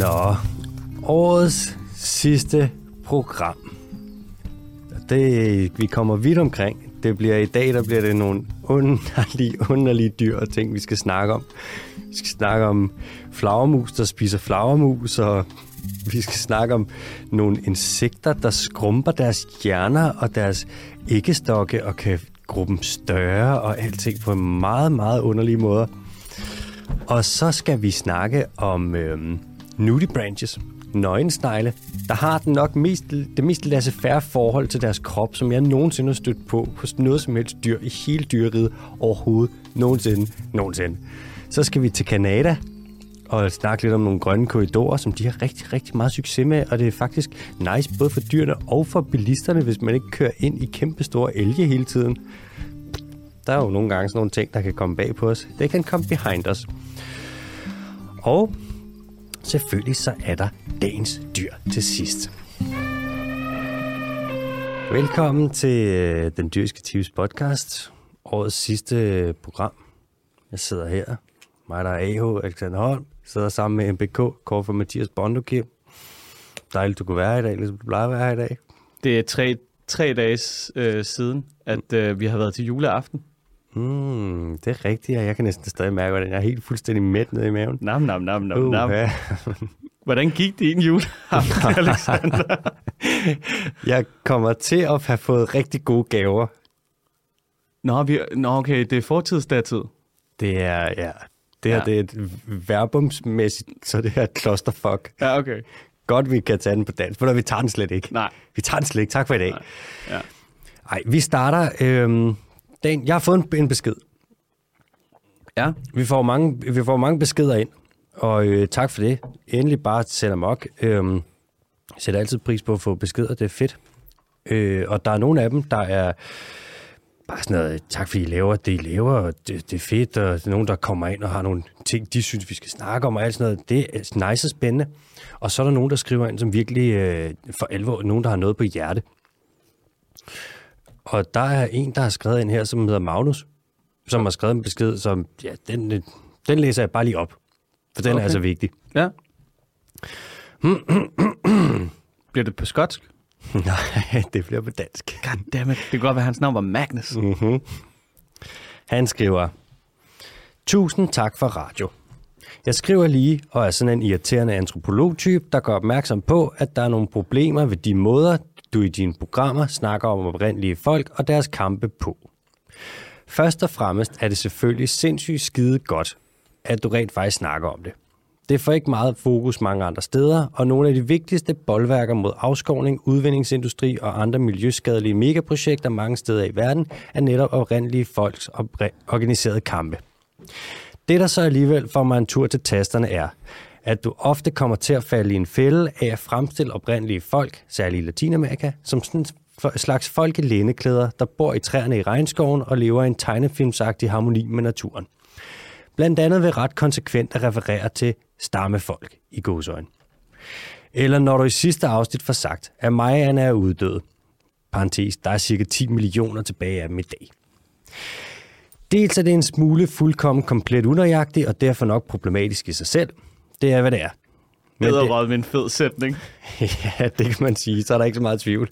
Nå, årets sidste program. Det, vi kommer vidt omkring. Det bliver i dag, der bliver det nogle underlige, underlige dyr og ting, vi skal snakke om. Vi skal snakke om flagermus, der spiser flagermus, og vi skal snakke om nogle insekter, der skrumper deres hjerner og deres æggestokke og kan gruppen større og alting på en meget, meget underlige måde. Og så skal vi snakke om øhm, Nudie Branches, nøgensnegle, der har den nok mest, det mest laissez-faire forhold til deres krop, som jeg nogensinde har stødt på hos noget som helst dyr i hele dyreriget overhovedet. Nogensinde, nogensinde. Så skal vi til Kanada og snakke lidt om nogle grønne korridorer, som de har rigtig, rigtig meget succes med, og det er faktisk nice både for dyrene og for bilisterne, hvis man ikke kører ind i kæmpe store elge hele tiden. Der er jo nogle gange sådan nogle ting, der kan komme bag på os. Det kan komme behind os. Og selvfølgelig så er der dagens dyr til sidst. Velkommen til øh, Den Dyrske Tives podcast, årets sidste program. Jeg sidder her, mig der er AH, Alexander Holm, sidder sammen med MBK, kort for Mathias Bondokim. Dejligt, du kunne være her i dag, ligesom du plejer at være her i dag. Det er tre, tre dage øh, siden, at øh, vi har været til juleaften. Mm, det er rigtigt, og jeg kan næsten stadig mærke, hvordan jeg er helt fuldstændig mæt nede i maven. Nam, nam, nam, nam, Uh, nam. ja. Hvordan gik det i en juleaften, Alexander? Jeg kommer til at have fået rigtig gode gaver. Nå, vi, nå, okay, det er fortidsdatid. Det er, ja, det her Ja. det er et verbumsmæssigt, så det er et clusterfuck. Ja, okay. Godt, vi kan tage den på dansk, for vi tager den slet ikke. Nej. Vi tager den slet ikke. Tak for i dag. Nej. Ja. Ej, vi starter... Øhm, Dan, jeg har fået en, en besked. Ja. Vi får mange, vi får mange beskeder ind, og øh, tak for det. Endelig bare sæt amok. Øhm, jeg sætter altid pris på at få beskeder, det er fedt. Øh, og der er nogle af dem, der er bare sådan noget, tak fordi I laver det, I laver, og det, det er fedt, og der er nogen, der kommer ind og har nogle ting, de synes, vi skal snakke om, og alt sådan noget. Det er nice og spændende. Og så er der nogen, der skriver ind, som virkelig øh, for alvor, nogen, der har noget på hjerte. Og der er en, der har skrevet ind her, som hedder Magnus, som har skrevet en besked, som, ja, den, øh, den læser jeg bare lige op, for den okay. er altså vigtig. Ja. Bliver det på skotsk? Nej, det bliver på dansk. Goddammit. Det kan godt være, at hans navn var Magnus. Mm-hmm. Han skriver, Tusind tak for radio. Jeg skriver lige og er sådan en irriterende antropologtype, der gør opmærksom på, at der er nogle problemer ved de måder, du i dine programmer snakker om oprindelige folk og deres kampe på. Først og fremmest er det selvfølgelig sindssygt skide godt, at du rent faktisk snakker om det. Det får ikke meget fokus mange andre steder, og nogle af de vigtigste boldværker mod afskovning, udvindingsindustri og andre miljøskadelige megaprojekter mange steder i verden er netop oprindelige folks organiserede kampe. Det, der så alligevel får mig en tur til tasterne, er, at du ofte kommer til at falde i en fælde af at fremstille oprindelige folk, særligt i Latinamerika, som sådan en slags folkelæneklæder, der bor i træerne i regnskoven og lever i en tegnefilmsagtig harmoni med naturen. Blandt andet ved ret konsekvent at referere til stammefolk i godsøjen. Eller når du i sidste afsnit får sagt, at Mayaerne er uddøde. Parentes, der er cirka 10 millioner tilbage af dem i dag. Dels er det en smule fuldkommen komplet unøjagtig, og derfor nok problematisk i sig selv. Det er, hvad det er. Det det, er med en fed sætning. ja, det kan man sige. Så er der ikke så meget tvivl.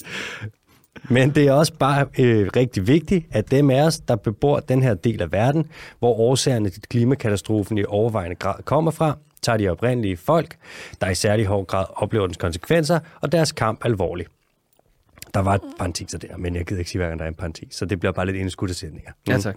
Men det er også bare øh, rigtig vigtigt, at dem af os, der bebor den her del af verden, hvor årsagerne til klimakatastrofen i overvejende grad kommer fra, tager de oprindelige folk, der i særlig hård grad oplever dens konsekvenser, og deres kamp alvorligt. Der var et parenteser der, men jeg gider ikke sige, hver gang der er en parentes, så det bliver bare lidt indskudte sætninger. Ja, tak.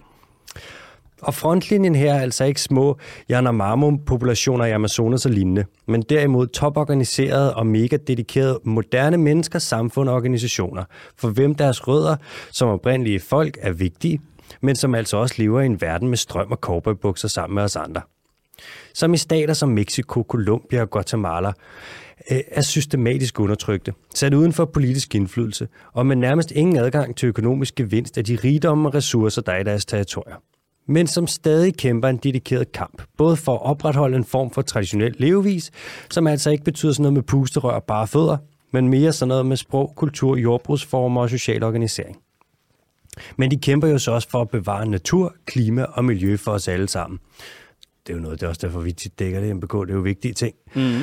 Og frontlinjen her er altså ikke små Yanomamo-populationer i Amazonas og lignende, men derimod toporganiserede og mega dedikerede moderne mennesker, samfund og organisationer, for hvem deres rødder som oprindelige folk er vigtige, men som altså også lever i en verden med strøm og cowboybukser sammen med os andre. Som i stater som Mexico, Colombia og Guatemala øh, er systematisk undertrykte, sat uden for politisk indflydelse og med nærmest ingen adgang til økonomisk gevinst af de rigdomme og ressourcer, der er i deres territorier men som stadig kæmper en dedikeret kamp, både for at opretholde en form for traditionel levevis, som altså ikke betyder sådan noget med pusterør og bare fødder, men mere sådan noget med sprog, kultur, jordbrugsformer og social organisering. Men de kæmper jo så også for at bevare natur, klima og miljø for os alle sammen. Det er jo noget, det er også derfor, vi tit dækker det i MBK, det er jo vigtige ting. Mm.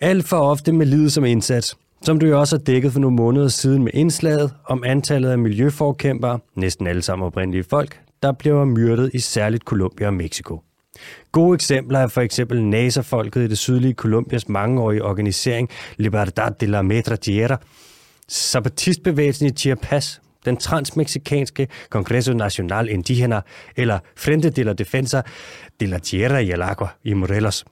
Alt for ofte med livet som indsats, som du jo også har dækket for nogle måneder siden med indslaget om antallet af miljøforkæmpere, næsten alle sammen oprindelige folk, der bliver myrdet i særligt Colombia og Mexico. Gode eksempler er for eksempel NASA-folket i det sydlige Colombias mangeårige organisering Libertad de la Metra Tierra, Zapatistbevægelsen i Chiapas, den transmeksikanske Congreso Nacional Indígena eller Frente de la Defensa de la Tierra y el Agua i Morelos,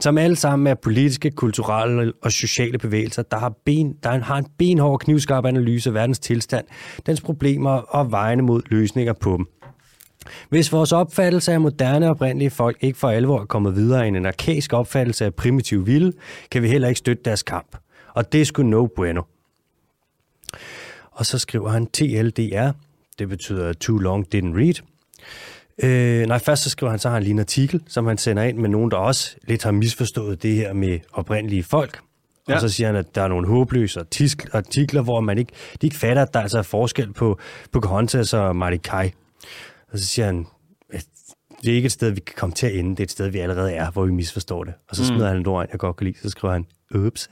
som alle sammen er politiske, kulturelle og sociale bevægelser, der har, ben, der har en benhård knivskarp analyse af verdens tilstand, dens problemer og vejene mod løsninger på dem. Hvis vores opfattelse af moderne oprindelige folk ikke for alvor er kommet videre end en arkaisk opfattelse af primitiv vilde, kan vi heller ikke støtte deres kamp. Og det er sgu no bueno. Og så skriver han TLDR, det betyder Too Long Didn't Read. Øh, nej, først så skriver han, så har han lige en artikel, som han sender ind med nogen, der også lidt har misforstået det her med oprindelige folk. Ja. Og så siger han, at der er nogle håbløse artikler, hvor man ikke, de ikke fatter, at der altså er forskel på Pocahontas og Marikai. Og så siger han, det er ikke et sted, vi kan komme til at ende, det er et sted, vi allerede er, hvor vi misforstår det. Og så smider mm. han et ord jeg godt kan lide, så skriver han, ups.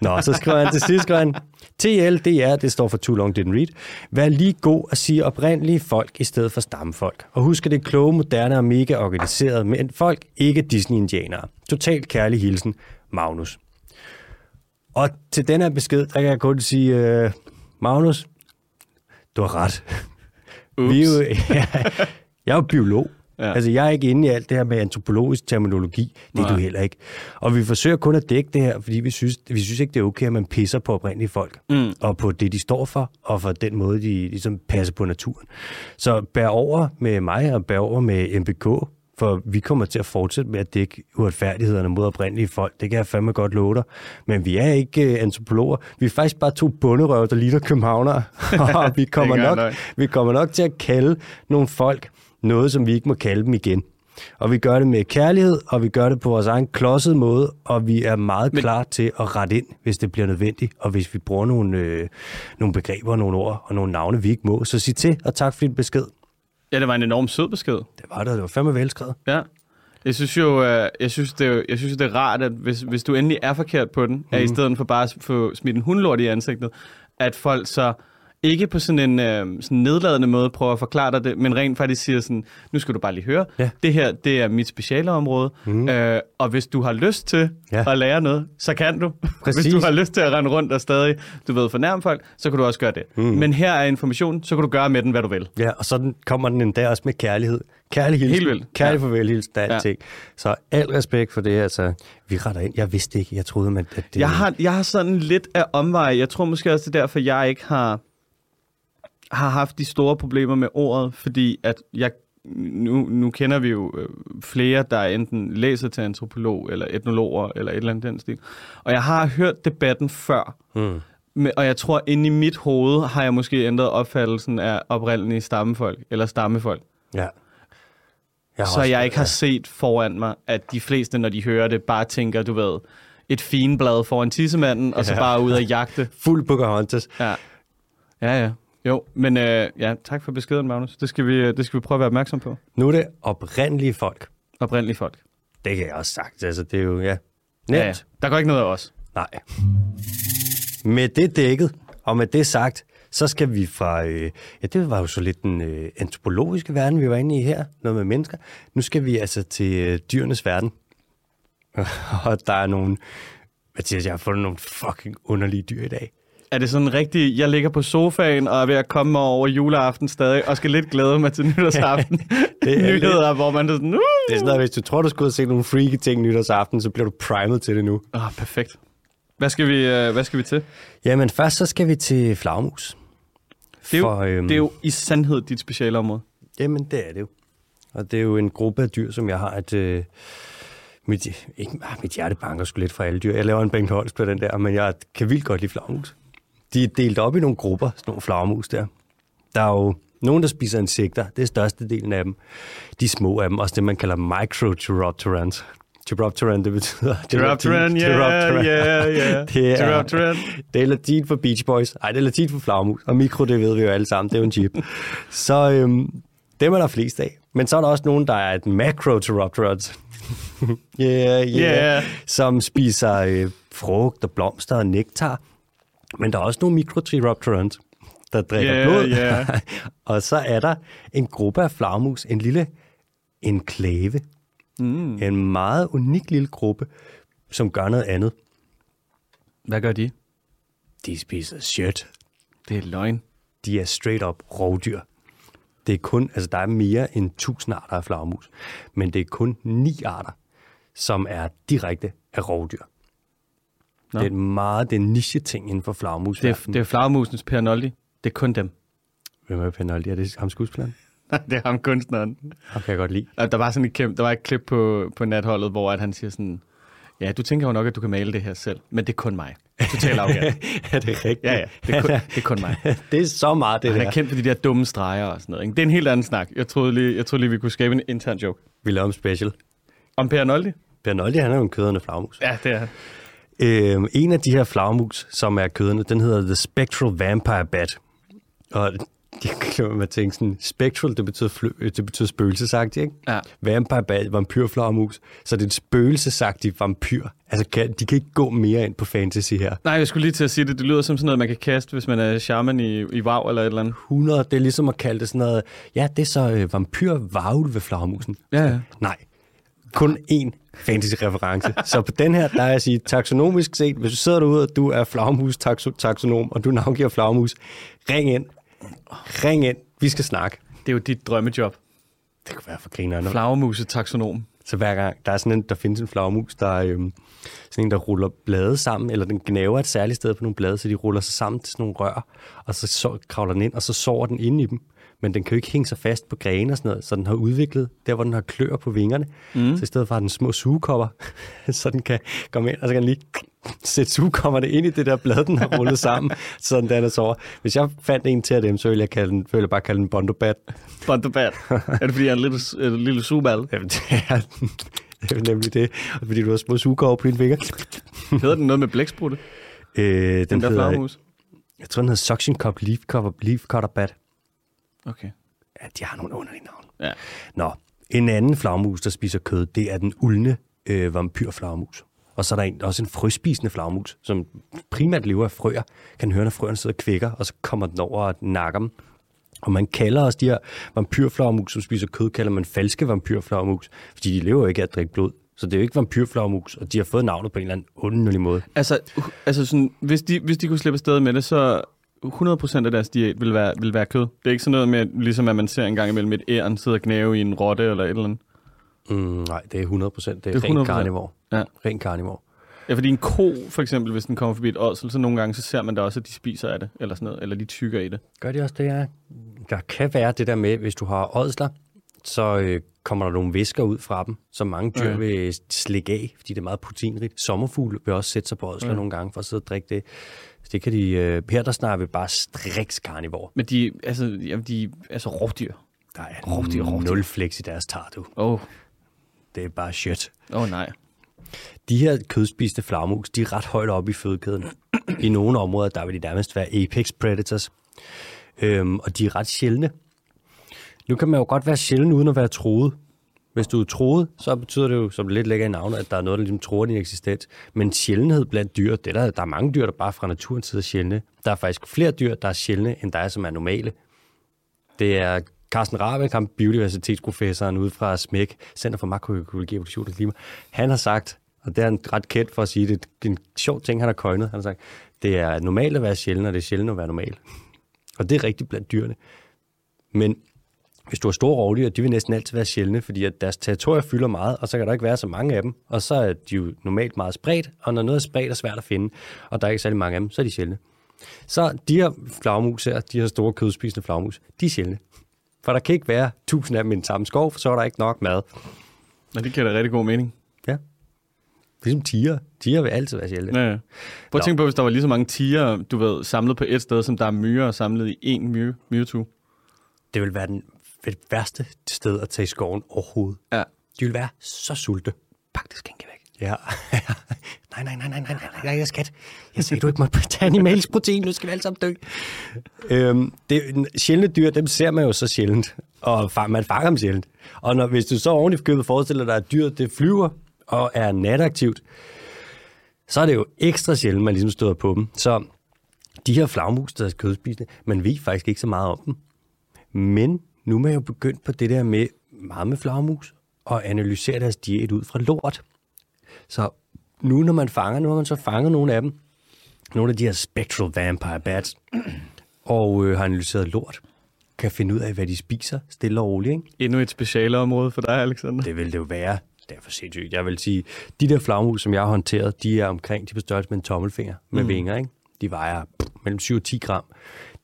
Nå, så skriver han til sidst, skriver han, TLDR, det står for Too Long Didn't Read. Vær lige god at sige oprindelige folk i stedet for stammefolk. Og husk, at det er kloge, moderne og mega organiseret, men folk, ikke Disney-indianere. Totalt kærlig hilsen, Magnus. Og til den her besked, der kan jeg kun sige, uh, Magnus, du har ret. Ups. Vi er jo, ja, jeg er jo biolog. Ja. Altså, jeg er ikke inde i alt det her med antropologisk terminologi. Det er Nej. du heller ikke. Og vi forsøger kun at dække det her, fordi vi synes, vi synes ikke, det er okay, at man pisser på oprindelige folk. Mm. Og på det, de står for, og for den måde, de ligesom passer på naturen. Så bær over med mig, og bær over med MBK, for vi kommer til at fortsætte med at dække uretfærdighederne mod oprindelige folk. Det kan jeg fandme godt love dig. Men vi er ikke uh, antropologer. Vi er faktisk bare to bunderøv, der ligner københavnere. og vi kommer, nok, engang vi kommer nok til at kalde nogle folk noget, som vi ikke må kalde dem igen. Og vi gør det med kærlighed, og vi gør det på vores egen klodsede måde, og vi er meget Men- klar til at rette ind, hvis det bliver nødvendigt, og hvis vi bruger nogle, øh, nogle begreber, nogle ord og nogle navne, vi ikke må. Så sig til, og tak for din besked. Ja, det var en enorm sød besked. Det var det, det var fandme velskrevet. Ja. Jeg synes jo, øh, jeg synes, det er, jeg synes, det er rart, at hvis, hvis du endelig er forkert på den, mm. at i stedet for bare at få smidt en hundlort i ansigtet, at folk så ikke på sådan en øh, sådan nedladende måde prøver at forklare dig det, men rent faktisk siger sådan, nu skal du bare lige høre, Ja. det her, det er mit specialeområde, mm. øh, og hvis du har lyst til Ja. at lære noget, så kan du. Præcis. hvis du har lyst til at rende rundt og stadig, du ved, fornærme folk, så kan du også gøre det. Mm. Men her er information, så kan du gøre med den, hvad du vil. Ja, og sådan kommer den endda også med kærlighed. Kærlig hilsen. Helt vildt. Kærlig Ja. farvelhilsen, der er Ja. alting. Så al respekt for det, altså. Vi retter ind. Jeg vidste ikke. Jeg troede, man, at det... Jeg har, jeg har sådan lidt af omvej. Jeg tror måske også, det er derfor, jeg ikke har, har haft de store problemer med ordet, fordi at jeg, nu, nu kender vi jo øh, flere, der enten læser til antropolog, eller etnologer, eller et eller andet den stil. Og jeg har hørt debatten før, Mm. men, og jeg tror, inde i mit hoved har jeg måske ændret opfattelsen af oprindelige stammefolk, eller stammefolk. Ja. Jeg Så jeg ikke har set foran mig, at de fleste, når de hører det, bare tænker, du ved, et finblad foran tissemanden, og så Ja. bare ud og jagte. Fuld Pocahontas. Ja, ja. ja. Jo, men øh, ja, tak for beskeden, Magnus. Det skal, vi, øh, det skal vi prøve at være opmærksom på. Nu er det oprindelige folk. Oprindelige folk. Det kan jeg også sagt. Altså, det er jo, ja, nemt. Ja, ja. Der går ikke noget af os. Nej. Med det dækket, og med det sagt, så skal vi fra, øh, ja, det var jo så lidt den øh, antropologiske verden, vi var inde i her, noget med mennesker. Nu skal vi altså til øh, dyrenes verden. og der er nogle, Mathias, jeg har fundet nogle fucking underlige dyr i dag. Er det sådan rigtigt, jeg ligger på sofaen og er ved at komme mig over juleaften stadig, og skal lidt glæde mig til nytårsaften. det er Nyheder, hvor man er sådan, uh! Det er sådan noget, hvis du tror, du skulle have set nogle freaky ting nytårsaften, så bliver du primet til det nu. Åh, oh, perfekt. Hvad skal, vi, øh, hvad skal vi til? Jamen først så skal vi til flagmus. Det er, jo, For, øhm, det er jo i sandhed dit specialområde. Jamen, det er det jo. Og det er jo en gruppe af dyr, som jeg har et... Øh, mit, ikke, ah, mit hjerte banker sgu lidt for alle dyr. Jeg laver en Bengt Holst på den der, men jeg kan vildt godt lide flagmus. De er delt op i nogle grupper, sådan nogle flagmus der. Der er jo nogen, der spiser insekter. Det er størstedelen af dem. De små af dem, også det, man kalder microchiropterans. Chiropteran, det betyder... er Chiropteran, Chiropteran. ja, ja. Det er, det er latin for Beach Boys. Nej, det er latin for flagmus. Og mikro, det ved vi jo alle sammen. Det er jo en chip. Så øhm, dem er der flest af. Men så er der også nogen, der er et macrochiropterans. Yeah, yeah. Yeah. Som spiser øh, frugt og blomster og nektar. Men der er også nogle mikrotriropterons, der drikker Yeah, blod. yeah. og så er der en gruppe af flagmus, en lille enklave. Mm. En meget unik lille gruppe, som gør noget andet. Hvad gør de? De spiser shit. Det er løgn. De er straight up rovdyr. Det er kun, altså der er mere end 1000 arter af flagmus, men det er kun ni arter, som er direkte af rovdyr. Nå. Det er meget, det er en niche-ting inden for flagmus. Det er, det er flagmusens Per Noldi. Det er kun dem. Hvem er Penaldi? Er det ham skuespilleren? det er ham kunstneren. Ham kan jeg godt lide. Der var sådan et klip, der var et klip på, på natholdet, hvor at han siger sådan, ja, du tænker jo nok, at du kan male det her selv, men det er kun mig. Total arrogant. er det rigtigt? Ja, ja, det er kun, det er kun mig. det er så meget, det Han er der. kendt for de der dumme streger og sådan noget. Ikke? Det er en helt anden snak. Jeg troede lige, jeg troede lige vi kunne skabe en intern joke. Vi laver en special. Om Per Noldi? Penaldi, han er jo en køderne flagmus. Ja, det er han. Øhm, en af de her flagmus, som er køderne, den hedder The Spectral Vampire Bat. Og glemmer mig at tænke sådan, spectral, det betyder, fly, øh, det betyder spøgelsesagtigt, ikke? Ja. Vampire Bat, vampyrflagmus. Så det er et spøgelsesagtigt vampyr. Altså, kan, de kan ikke gå mere ind på fantasy her. Nej, jeg skulle lige til at sige det. Det lyder som sådan noget, man kan kaste, hvis man er shaman i, i WoW eller et eller andet. 100, det er ligesom at kalde det sådan noget, ja, det er så øh, vampyr varulve flagmusen. Ja, ja. Nej, kun én fantasy-reference. så på den her, der er jeg sige, taksonomisk set, hvis du sidder derude, og du er flagmus taxo- taksonom, og du navngiver flagmus, ring ind. Ring ind. Vi skal snakke. Det er jo dit drømmejob. Det kunne være for grinerne. Flagermuse taxonom. Så hver gang, der er sådan en, der findes en flagmus, der er øhm, sådan en, der ruller blade sammen, eller den gnaver et særligt sted på nogle blade, så de ruller sig sammen til sådan nogle rør, og så, så kravler den ind, og så sover den inde i dem. Men den kan jo ikke hænge sig fast på grene og sådan noget, så den har udviklet, der hvor den har klør på vingerne, mm. så i stedet for har den små sugekopper, så den kan komme ind, og så kan den lige sætte sugekopperne ind i det der blad, den har rullet sammen, så den der sover. Hvis jeg fandt en til af dem, så ville jeg, kalde den, ville jeg bare kalde den Bondobat. Bondobat. er det fordi, jeg er en lille, en lille sugeball? Jamen, det er, det er nemlig det. Og fordi du har små sugekopper på dine fingre. Hedder den noget med blæksprutte? Øh, den, Den der hedder, flagermus? jeg tror, den hedder Suction Cup Leaf Cutter, Leaf Cutter Bat. Okay. Ja, de har nogle underlige navne. Ja. Nå, en anden flagmus, der spiser kød, det er den uldne øh, vampyrflagmus. Og så er der en, også en frøspisende flagmus, som primært lever af frøer. Kan høre, når frøerne sidder og kvækker, og så kommer den over og nakker dem. Og man kalder også de her vampyrflagmus, som spiser kød, kalder man falske vampyrflagmus, fordi de lever ikke af at drikke blod. Så det er jo ikke vampyrflagmus, og de har fået navnet på en eller anden underlig måde. Altså, altså sådan, hvis, de, hvis de kunne slippe afsted med det, så 100% af deres diæt vil være, vil være kød. Det er ikke sådan noget med, ligesom at man ser en gang imellem et æren sidde og gnave i en rotte eller et eller andet. Mm, nej, det er 100 procent. Det er, Det er ren 100%. karnivor. Ja. Ren karnivor. Ja, fordi en ko, for eksempel, hvis den kommer forbi et ådsel, så nogle gange, så ser man da også, at de spiser af det, eller sådan noget, eller de tykker i det. Gør de også det, ja? Der kan være det der med, hvis du har ådsler, så øh, kommer der nogle væsker ud fra dem, som mange dyr Ja. vil slikke af, fordi det er meget proteinrigt. Sommerfugle vil også sætte sig på ådsler Ja. nogle gange for at sidde og drikke det. Så det kan de, øh, her der snakker vi bare striks karnivor. Men de, altså, jamen, de er altså rovdyr. Der er Rovdyr, rovdyr. nul flex i deres tar, du. Åh, oh, Det er bare shit. oh, nej. De her kødspiste flagmus, de er ret højt oppe i fødekæden. I nogle områder, der vil de nærmest være apex predators. Øhm, og de er ret sjældne. Nu kan man jo godt være sjældent uden at være troet. Hvis du er troet, så betyder det jo, som det lidt lægger i navnet, at der er noget, der ligesom tror din eksistens. Men sjældenhed blandt dyr, det er der, der er mange dyr, der bare fra naturens side er sjældne. Der er faktisk flere dyr, der er sjældne, end der er, som er normale. Det er Carsten Rabeck, ham biodiversitetsprofessoren ude fra SMEC, Center for Makroøkologi, Evolution og Klima. Han har sagt, og det er han ret kendt for at sige, det er en sjov ting, han har køjnet. Han har sagt, det er normalt at være sjældent, og det er sjældent at være normal. Og det er rigtigt blandt dyrene. Men hvis du har store rovdyr, de vil næsten altid være sjældne, fordi at deres territorier fylder meget, og så kan der ikke være så mange af dem. Og så er de jo normalt meget spredt, og når noget er spredt og svært at finde, og der er ikke særlig mange af dem, så er de sjældne. Så de her flagmus her, de her store kødspisende flagmus, de er sjældne. For der kan ikke være tusind af dem i den samme skov, for så er der ikke nok mad. Men det giver da rigtig god mening. Ja. Ligesom tiger. Tiger vil altid være sjældne. Ja, ja. Prøv at tænke på, hvis der var lige så mange tiger, du ved, samlet på et sted, som der er myrer samlet i én myre, Mewtwo. Det vil være den det værste sted at tage i skoven overhovedet. Ja. De vil være så sulte. Pak det skænke væk. Ja. nej, nej, nej, nej, nej, nej, nej, jeg skat. Jeg sagde, du ikke måtte tage animalsk protein, nu skal vi alle sammen dø. Øhm, det, sjældne dyr, dem ser man jo så sjældent, og man fanger dem sjældent. Og når, hvis du så oven i købet forestiller dig, at dyret det flyver og er nataktivt, så er det jo ekstra sjældent, man ligesom støder på dem. Så de her flagmus, der er kødspisende, man ved faktisk ikke så meget om dem. Men nu er man jo begyndt på det der med flagmus, og analysere deres diæt ud fra lort. Så nu når man fanger, nu har man så fanget nogle af dem, nogle af de her spectral vampire bats, og øh, har analyseret lort, kan finde ud af, hvad de spiser, stille og roligt. Ikke? Endnu et specialeområde for dig, Alexander. Det vil det jo være. Det er for sindssygt. Jeg vil sige, de der flagmus, som jeg har håndteret, de er omkring, de er på størrelse med en tommelfinger med mm. vinger. Ikke? De vejer pff, mellem 7 og 10 gram.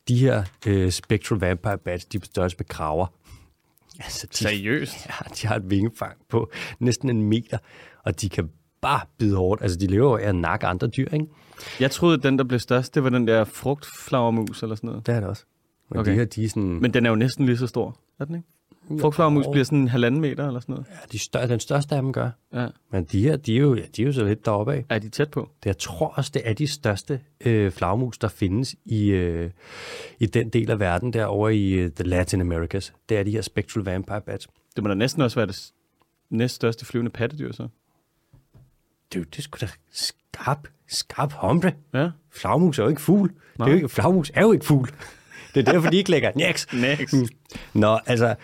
De her øh, spectral vampire bats, de er på størrelse med kraver. Altså, de, Seriøst? Ja, de har et vingefang på næsten en meter, og de kan bare bide hårdt. Altså, de lever af at nakke andre dyr, ikke? Jeg troede, den, der blev størst, det var den der frugtflagermus eller sådan noget. Det er det også. Men Okay. de her, de er sådan... Men den er jo næsten lige så stor, er den ikke? Frugtflagermus bliver sådan en halvanden meter eller sådan noget. Ja, de større, den største af dem gør. Ja. Men de her, de er jo, ja, de er jo så lidt deroppe af. Er de tæt på? Det, jeg tror også, det er de største øh, flagmus, der findes i, øh, i den del af verden derovre i øh, the Latin Americas. Det er de her spectral vampire bats. Det må da næsten også være det næststørste flyvende pattedyr, så. Det, det er sgu da skarp, skarp hombre. Ja. Flagmus er jo ikke fugl. Det er Nej. jo ikke, flagmus er jo ikke fugl. Det er derfor, de ikke lægger Nix. Next. Nå, altså,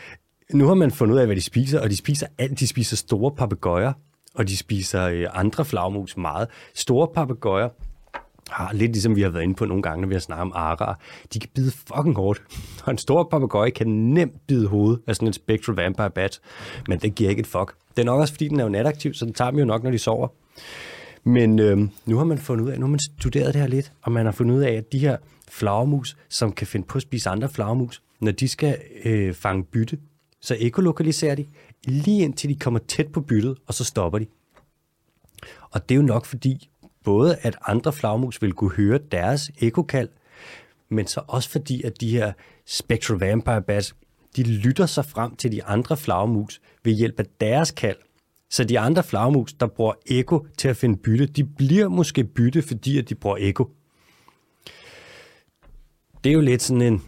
nu har man fundet ud af, hvad de spiser, og de spiser alt. De spiser store papegøjer, og de spiser øh, andre flagmus meget. Store papegøjer har lidt ligesom vi har været inde på nogle gange, når vi har snakket om arar. De kan bide fucking hårdt. Og en stor papegøje kan nemt bide hovedet af sådan en spectral vampire bat, men det giver ikke et fuck. Det er nok også, fordi den er jo nataktiv, så den tager dem jo nok, når de sover. Men øh, nu har man fundet ud af, nu har man studeret det her lidt, og man har fundet ud af, at de her flagermus, som kan finde på at spise andre flagermus, når de skal øh, fange bytte, så ekolokaliserer de lige indtil de kommer tæt på byttet, og så stopper de. Og det er jo nok fordi, både at andre flagmus vil kunne høre deres ekokald, men så også fordi, at de her spectral vampire bats, de lytter sig frem til de andre flagmus ved hjælp af deres kald. Så de andre flagmus, der bruger eko til at finde bytte, de bliver måske bytte, fordi at de bruger eko. Det er jo lidt sådan en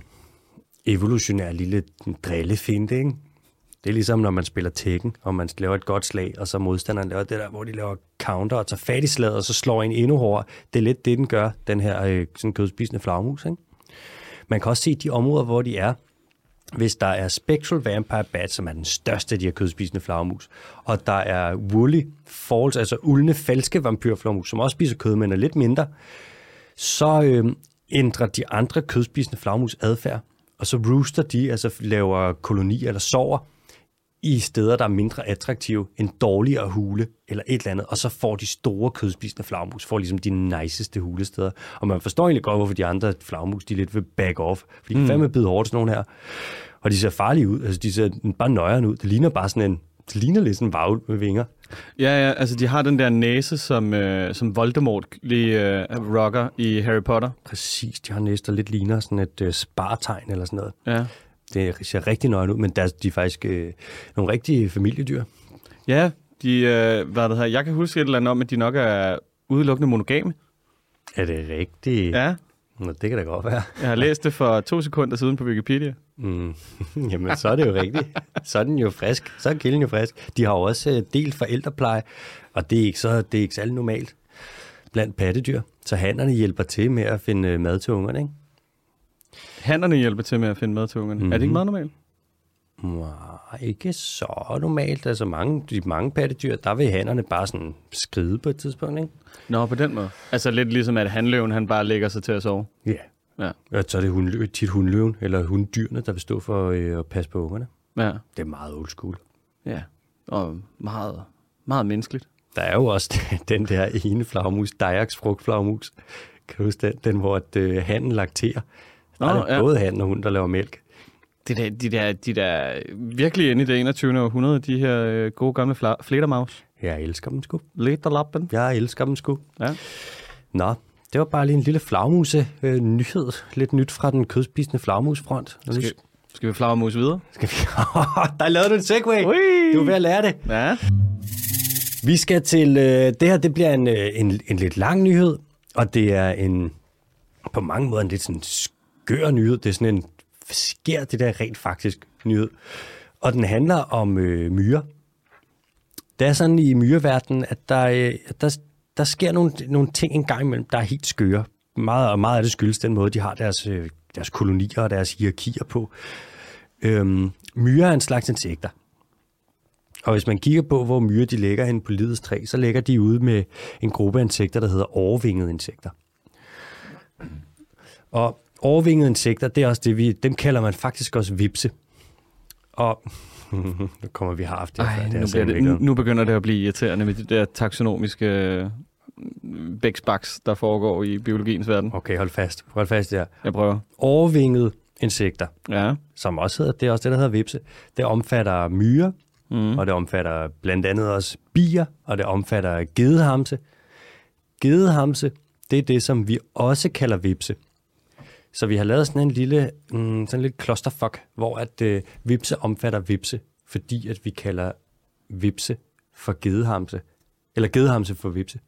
evolutionær lille drillefinte, ikke? Det er ligesom, når man spiller Tekken, og man laver et godt slag, og så modstanderen laver det der, hvor de laver counter og tager fat i slaget, og så slår en endnu hårdere. Det er lidt det, den gør, den her øh, sådan kødspisende flagmus. Ikke? Man kan også se de områder, hvor de er. Hvis der er Spectral Vampire Bat, som er den største af de her kødspisende flagmus, og der er Woolly Falls, altså uldne falske vampyrflagmus, som også spiser kød, men er lidt mindre, så øh, ændrer de andre kødspisende flagmus adfærd, og så rooster de, altså laver kolonier eller sover i steder, der er mindre attraktive, en dårligere hule eller et eller andet, og så får de store kødspisende flagmus, får ligesom de niceste hulesteder. Og man forstår egentlig godt, hvorfor de andre flagmus, de lidt vil back off, fordi de mm. fandme bider hårdt sådan nogle her. Og de ser farlige ud, altså de ser bare nøjere ud. Det ligner bare sådan en, det ligner lidt sådan en varvel med vinger. Ja, ja, altså de har den der næse, som, øh, som Voldemort lige øh, rocker i Harry Potter. Præcis, de har næsten lidt ligner sådan et øh, spartegn eller sådan noget. Ja. Det ser rigtig nøjere ud, men der, de er faktisk øh, nogle rigtige familiedyr. Ja, de, øh, hvad det her, jeg kan huske et eller andet om, at de nok er udelukkende monogame. Er det rigtigt? Ja, Nå, det kan da godt være. jeg har læst det for to sekunder siden på Wikipedia. Mm. Jamen, så er det jo rigtigt. Så er den jo frisk. Så er kilden jo frisk. De har jo også øh, delt forældrepleje, og det er ikke, så, det er ikke særlig normalt blandt pattedyr. Så hannerne hjælper til med at finde øh, mad til ungerne, ikke? Hannerne hjælper til med at finde mad til ungerne. Mm-hmm. Er det ikke meget normalt? Nej, ikke så normalt. Altså mange, de mange pattedyr, der vil hannerne bare sådan skride på et tidspunkt, ikke? Nå, på den måde. Altså lidt ligesom, at handløven han bare lægger sig til at sove. Ja. Ja. Og så er det hundlø, tit hundløven eller hunddyrene, der vil stå for øh, at passe på ungerne. Ja, Det er meget old school. ja. Og meget, meget menneskeligt. Der er jo også den der ene flagmus, Dajaks frugtflagmus. Kan du huske den? Den, hvor at, øh, hannen lakterer. Der Nå, er det ja. både han og hun, der laver mælk. Det der, de, der, de der virkelig inde i det 21. århundrede, de her øh, gode gamle fledermaus. Jeg elsker dem sgu. Lederlappen. Jeg elsker dem sgu. Ja. Nå, det var bare lige en lille flagmuse øh, nyhed. Lidt nyt fra den kødspisende flagmusfront. Skal, skal vi flagermus videre? skal vi... der lavede du en segway. Ui. Du er ved at lære det. Ja. Vi skal til... Øh, det her, det bliver en, øh, en, en lidt lang nyhed, og det er en på mange måder en lidt sådan skør nyhed. Det er sådan en, sker det der rent faktisk nyhed? Og den handler om øh, myrer. Det er sådan i myreverdenen, at der, øh, der, der sker nogle, nogle ting en gang imellem, der er helt skøre. Meget, og meget af det skyldes den måde, de har deres, øh, deres kolonier og deres hierarkier på. Øhm, myrer er en slags insekter. Og hvis man kigger på, hvor myrer de ligger hen på livets træ, så ligger de ude med en gruppe af insekter, der hedder overvingede insekter. Og overvingede insekter, det er også det, vi, dem kalder man faktisk også vipse. Og nu kommer vi har haft det. Ej, før, nu, altså bliver det, nu, nu begynder det at blive irriterende med de der taksonomiske øh, bæksbaks, der foregår i biologiens verden. Okay, hold fast. Hold fast der. Jeg prøver. Overvingede insekter, Ja. som også hedder, det er også det, der hedder vipse. Det omfatter myrer, Mm. og det omfatter blandt andet også bier, og det omfatter gedehamse. Gedehamse, det er det, som vi også kalder vipse. Så vi har lavet sådan en lille, mm, sådan lidt clusterfuck, hvor at øh, vipse omfatter vipse, fordi at vi kalder vipse for gedehamse, eller gedehamse for vipse.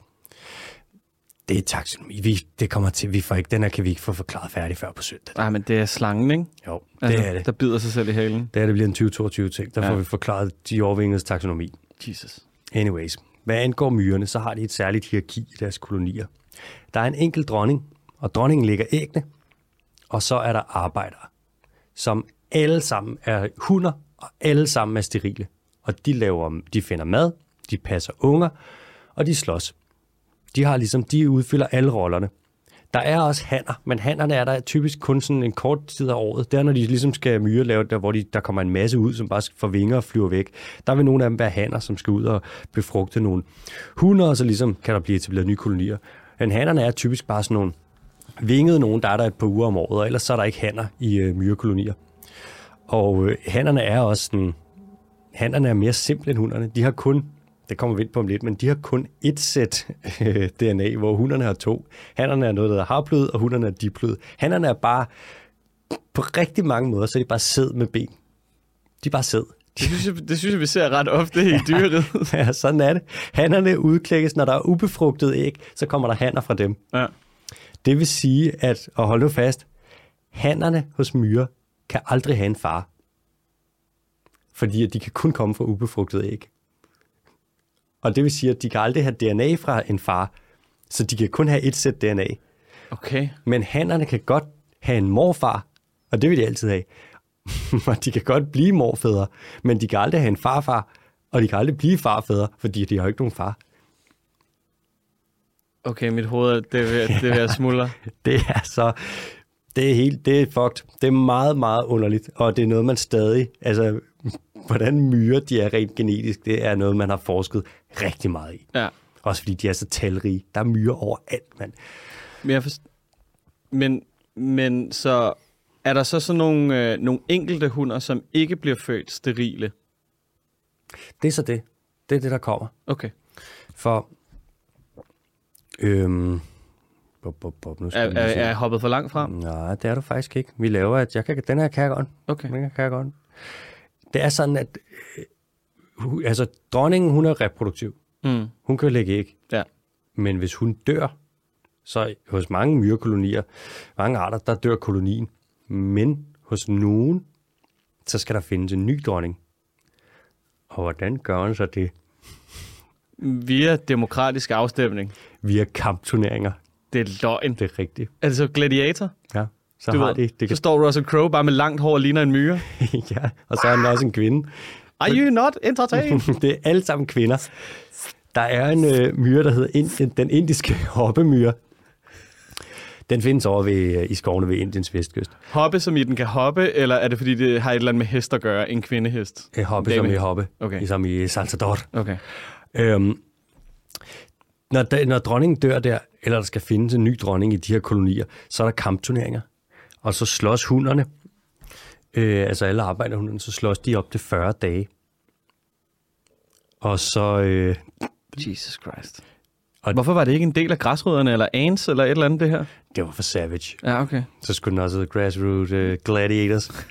Det er taksonomi. Vi, det kommer til, vi får ikke, den her kan vi ikke få forklaret færdig før på søndag. Ej, men det er slangen, ikke? Jo, det er det. Der bider sig selv i halen. Det er det bliver en 2022 ting. Der Ja. får vi forklaret de overvingedes taksonomi. Jesus. Anyways, hvad angår myrerne, så har de et særligt hierarki i deres kolonier. Der er en enkelt dronning, og dronningen lægger æggene, og så er der arbejdere, som alle sammen er hunder, og alle sammen er sterile. Og de, laver, de finder mad, de passer unger, og de slås. De har ligesom, de udfylder alle rollerne. Der er også hanner, men hannerne er der typisk kun sådan en kort tid af året. Det er, når de ligesom skal myre lave, der, hvor de, der kommer en masse ud, som bare får vinger og flyver væk. Der vil nogle af dem være hanner, som skal ud og befrugte nogle hunde, og så ligesom kan der blive etableret nye kolonier. Men hannerne er typisk bare sådan nogle vingede nogen, der er der et par uger om året, og ellers så er der ikke hanner i øh, myrekolonier. Og øh, hannerne er også sådan, hannerne er mere simple end hunderne. De har kun, det kommer vi ind på om lidt, men de har kun et sæt øh, DNA, hvor hunderne har to. Hannerne er noget, der hedder harplød, og hunderne er diplød. Hannerne er bare, på rigtig mange måder, så er de bare sæd med ben. De er bare sæd. Det synes, jeg, det synes jeg, vi ser ret ofte i dyret. Ja, sådan er det. Hannerne udklækkes, når der er ubefrugtet æg, så kommer der hanner fra dem. ja. Det vil sige, at, og hold nu fast, hannerne hos myrer kan aldrig have en far. Fordi de kan kun komme fra ubefrugtet æg. Og det vil sige, at de kan aldrig have DNA fra en far, så de kan kun have et sæt DNA. Okay. Men hannerne kan godt have en morfar, og det vil de altid have. og de kan godt blive morfædre, men de kan aldrig have en farfar, og de kan aldrig blive farfædre, fordi de har ikke nogen far. Okay, mit hoved, det er ved, det er ved at smuldre. Det er så... Det er helt... Det er fucked. Det er meget, meget underligt. Og det er noget, man stadig... Altså, hvordan myrer de er rent genetisk, det er noget, man har forsket rigtig meget i. Ja. Også fordi de er så talrige. Der er myrer overalt, mand. Men, jeg forst... men, men så er der så sådan nogle, øh, nogle enkelte hunder, som ikke bliver født sterile? Det er så det. Det er det, der kommer. Okay. For... Øhm, bop, bop, bop, nu skal er, er jeg hoppet for langt frem? Nej, det er du faktisk ikke. Vi laver, at jeg kan, den her kan jeg godt. Okay. Den her kan jeg godt. Det er sådan, at øh, altså, dronningen, hun er reproduktiv. Mm. Hun kan lægge æg. Ja. Men hvis hun dør, så hos mange myrekolonier, mange arter, der dør kolonien. Men hos nogen, så skal der findes en ny dronning. Og hvordan gør hun så det? Via demokratisk afstemning. Via kampturneringer. Det er løgn. Det er rigtigt. Er det så gladiator? Ja, så Du har ved, de. Det Så kan, står Russell Crowe bare med langt hår og ligner en myre. ja, og så er den også en kvinde. Are you not entertained? det er alle sammen kvinder. Der er en øh, myre, der hedder ind, den indiske hoppemyre. Den findes over ved, øh, i skovene ved Indiens vestkyst. Hoppe, som i den kan hoppe, eller er det fordi, det har et eller andet med hest at gøre? En kvindehest? Øh, hoppe Dame- som i hoppe, Okay. ligesom i Salsador. Okay. Øhm, når, da, når dronningen dør der, eller der skal findes en ny dronning i de her kolonier, så er der kampturneringer. Og så slås hunderne, øh, altså alle arbejderhunderne, så slås de op til 40 dage. Og så, øh, Jesus Christ. Og- Hvorfor var det ikke en del af græsrødderne, eller ants, eller et eller andet, det her? det var for savage. Ja, okay. Så skulle den også hedde Grassroot uh, Gladiators.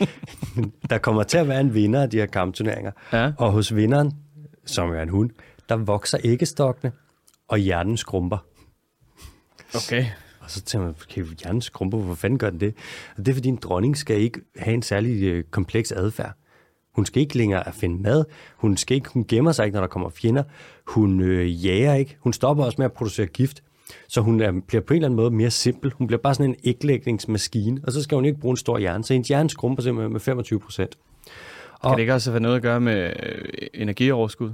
der kommer til at være en vinder af de her kampturneringer. Ja. Og hos vinderen, som er en hund, der vokser æggestokkene, og hjernen skrumper. Okay. Og så tænker man, okay, hjernen skrumper, hvor fanden gør den det? Og det er, fordi en dronning skal ikke have en særlig øh, kompleks adfærd. Hun skal ikke længere at finde mad. Hun skal ikke, hun gemmer sig ikke, når der kommer fjender. Hun øh, jager ikke. Hun stopper også med at producere gift. Så hun er, bliver på en eller anden måde mere simpel. Hun bliver bare sådan en æglægningsmaskine, og så skal hun ikke bruge en stor hjerne. Så hendes hjerne skrumper simpelthen med 25 procent. Kan det ikke også have noget at gøre med øh, energioverskud?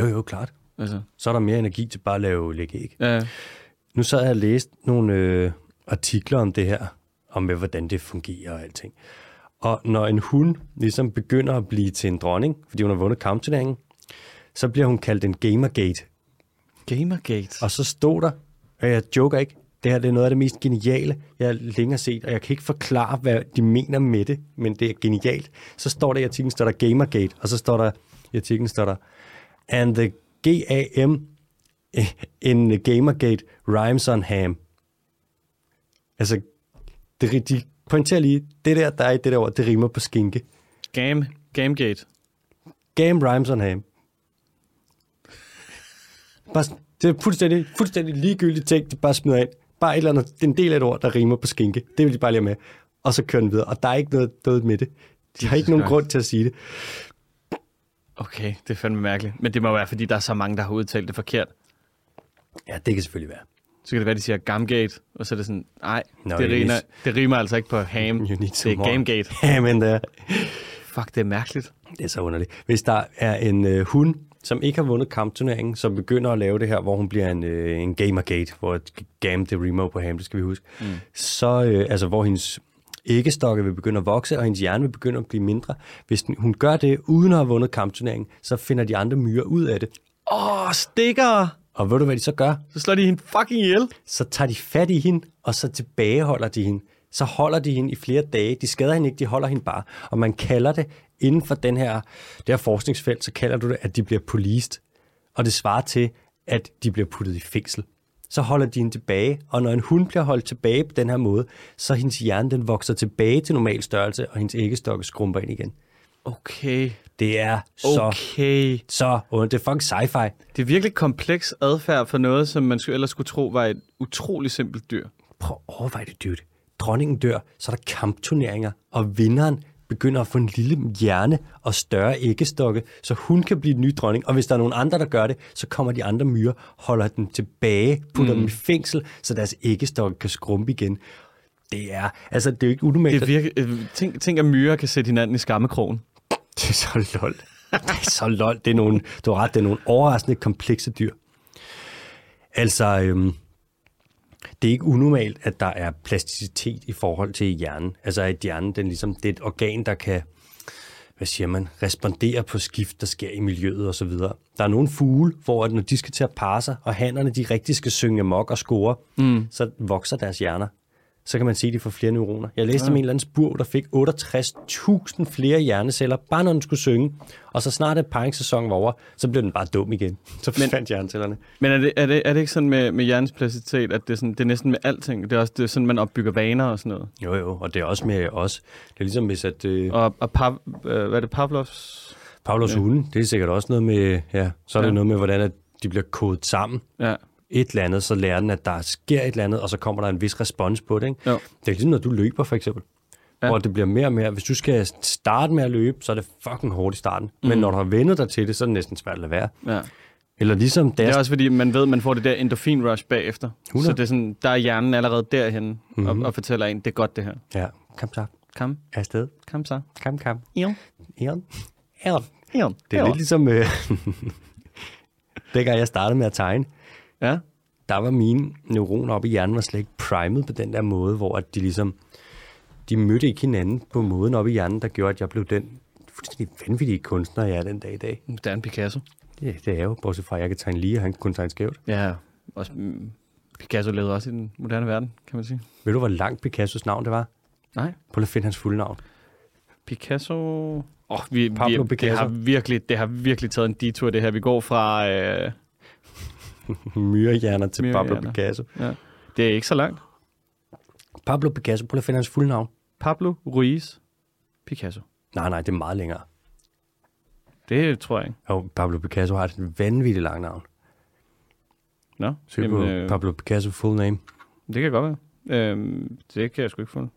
Jo, jo, klart. Altså, Så er der mere energi til bare at lave lægge æg. ja, Nu sad jeg og læste nogle øh, artikler om det her, om med, hvordan det fungerer og alting. Og når en hund ligesom begynder at blive til en dronning, fordi hun har vundet kampturneringen, så bliver hun kaldt en gamergate. Gamergate. Og så stod der, og jeg joker ikke, det her det er noget af det mest geniale, jeg længe har set, og jeg kan ikke forklare, hvad de mener med det, men det er genialt. Så står der i artiklen, står der Gamergate, og så står der i artiklen, står der, and the G-A-M in Gamergate rhymes on ham. Altså, det, de pointerer lige, det der, der er i det der ord, det rimer på skinke. Game, Gamegate. Game rhymes on ham. Bare, det er fuldstændig, fuldstændig ligegyldigt ting, de bare smider ind. Bare et eller andet, det er en del af et ord, der rimer på skinke. Det vil de bare lige med. Og så kører den videre. Og der er ikke noget, noget med det. De har ikke nogen grund til at sige det. Okay, det er fandme mærkeligt. Men det må være, fordi der er så mange, der har udtalt det forkert. Ja, det kan selvfølgelig være. Så kan det være, de siger Gamgate, og så er det sådan, nej, No, det, rimer, det rimer altså ikke på ham. You need Det er more. Gamegate. Ja, men det er, Fuck, det er mærkeligt. det er så underligt. Hvis der er en øh, hund, som ikke har vundet kampturneringen, som begynder at lave det her, hvor hun bliver en, øh, en gamergate, hvor game det rimer på ham, det skal vi huske, mm. så øh, altså hvor hendes æggestokke vil begynde at vokse, og hendes hjerne vil begynde at blive mindre. Hvis den, hun gør det uden at have vundet kampturneringen, så finder de andre myrer ud af det. Åh, oh, stikker! Og ved du, hvad de så gør? Så slår de hende fucking ihjel. Så tager de fat i hende, og så tilbageholder de hende. Så holder de hende i flere dage. De skader hende ikke, de holder hende bare. Og man kalder det, inden for den her, det her forskningsfelt, så kalder du det, at de bliver policed. Og det svarer til, at de bliver puttet i fængsel. Så holder de hende tilbage, og når en hund bliver holdt tilbage på den her måde, så hendes hjerne den vokser tilbage til normal størrelse, og hendes æggestokke skrumper ind igen. Okay, Det er så, okay. så ondt. Det er fucking sci-fi. Det er virkelig kompleks adfærd for noget, som man skulle ellers skulle tro var et utroligt simpelt dyr. Prøv at overveje det, dude. Dronningen dør, så er der kampturneringer, og vinderen begynder at få en lille hjerne og større æggestokke, så hun kan blive den nye dronning. Og hvis der er nogen andre, der gør det, så kommer de andre myrer, holder den tilbage, putter mm. dem i fængsel, så deres æggestokke kan skrumpe igen. Det er, altså det er jo ikke unormalt. Det er virkelig, øh, tænk, tænk, at myrer kan sætte hinanden i skammekrogen. Det er så lol. Det er så lol. Det er nogle, du har ret, det er nogle overraskende komplekse dyr. Altså, øhm, det er ikke unormalt, at der er plasticitet i forhold til hjernen. Altså, at hjernen, den ligesom, det er et organ, der kan, hvad siger man, respondere på skift, der sker i miljøet osv. Der er nogle fugle, hvor at når de skal til at parre sig, og hannerne de rigtig skal synge mok og score, mm. så vokser deres hjerner. Så kan man se, at de får flere neuroner. Jeg læste om en eller anden spurv, der fik 68.000 flere hjerneceller, bare når den skulle synge. Og så snart et paringssæson var over, så blev den bare dum igen. Så forsvandt hjernecellerne. Men er det, er det, er det ikke sådan med, med hjernens plasticitet, at det er, sådan, det er næsten med alting? Det er også det er sådan, man opbygger vaner og sådan noget. Jo, jo, og det er også med os. Det er ligesom hvis, at øh, Og, og Pav, øh, hvad er det, Pavlovs? Pavlos ja. hunde, det er sikkert også noget med, ja, så er det Ja. noget med, hvordan at de bliver kodet sammen. Ja. Et eller andet, så lærer den, at der sker et eller andet, og så kommer der en vis respons på det. Ikke? Jo. Det er ligesom, når du løber, for eksempel. Ja. Hvor det bliver mere og mere, hvis du skal starte med at løbe, så er det fucking hårdt i starten. Mm. Men når du har vendet dig til det, så er det næsten svært at lade være. ja. Eller ligesom Det deres er også fordi, man ved, at man får det der endorfin-rush bagefter. 100. Så det er sådan, der er hjernen allerede derhen mm-hmm. og, og fortæller en, det er godt det her. Ja, kom så. Kom, Afsted. kom så. Kom, kom. Jo. Eon. Eon. Jo. Det er lidt ligesom, øh, dengang jeg startede med at tegne, Ja. der var mine neuroner oppe i hjernen var slet ikke primet på den der måde, hvor at de ligesom, de mødte ikke hinanden på måden oppe i hjernen, der gjorde, at jeg blev den fuldstændig vanvittige kunstner, jeg er den dag i dag. Er en Picasso. Det, det er jo, bortset fra, at jeg kan tegne lige, og han kan kun tegne skævt. Ja. Også, mm, Picasso levede også i den moderne verden, kan man sige. Ved du, hvor langt Picassos navn det var? Nej. Prøv at finde hans fulde navn. Picasso... Oh, vi, Pablo vi, Picasso. Det har, virkelig, det har virkelig taget en detur, det her. Vi går fra... Øh, Myrehjerner til Pablo. Picasso. ja. Det er ikke så langt. Pablo Picasso, prøv at finde hans fulde navn. Pablo Ruiz Picasso. Nej, nej, det er meget længere. Det tror jeg ikke. Jo, Pablo Picasso har et vanvittigt langt navn. Nå, Søg på øh, Pablo Picasso full name. det kan godt være. Øhm, det kan jeg sgu ikke få.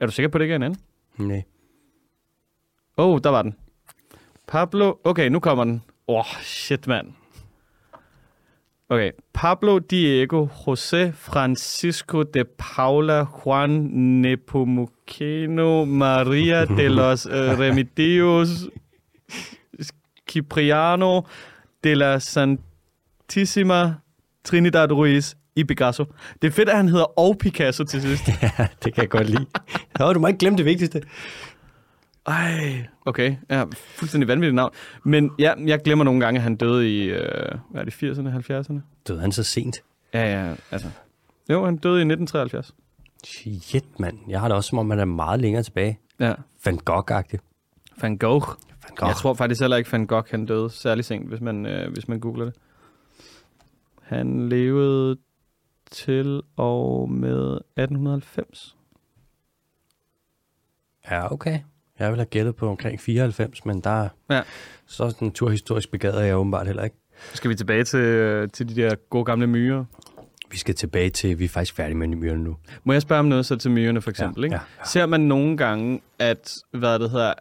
Er du sikker på, at det ikke er en anden? Nej. Åh, oh, der var den. Pablo... Okay, nu kommer den. Åh, oh, shit, mand. Okay. Pablo Diego José Francisco de Paula Juan Nepomuceno Maria de los uh, Remedios Cipriano de la Santissima Trinidad Ruiz i Picasso. Det er fedt, at han hedder og Picasso til sidst. Ja, det kan jeg godt lide. Nå, du må ikke glemme det vigtigste. Ej, okay. Ja, fuldstændig vanvittigt navn. Men ja, jeg glemmer nogle gange, at han døde i, øh, hvad er det, 80'erne, 70'erne? Døde han så sent? Ja, ja, altså. Jo, han døde i 1973. Shit, mand. Jeg har det også, som om man er meget længere tilbage. Ja. Van Gogh-agtig. Van Gogh. Van Gogh. Jeg tror faktisk heller ikke, Van Gogh han døde særlig sent, hvis man, øh, hvis man googler det. Han levede til og med 1890. Ja, okay. Jeg vil have gættet på omkring 94, men der er Ja. så den turhistorisk begavet er jeg åbenbart heller ikke. Skal vi tilbage til, øh, til de der gode gamle myrer. Vi skal tilbage til, vi er faktisk færdige med myrerne nu. Må jeg spørge om noget så til myrerne for eksempel? Ja, ikke? ja, ja. Ser man nogle gange, at, hvad det hedder,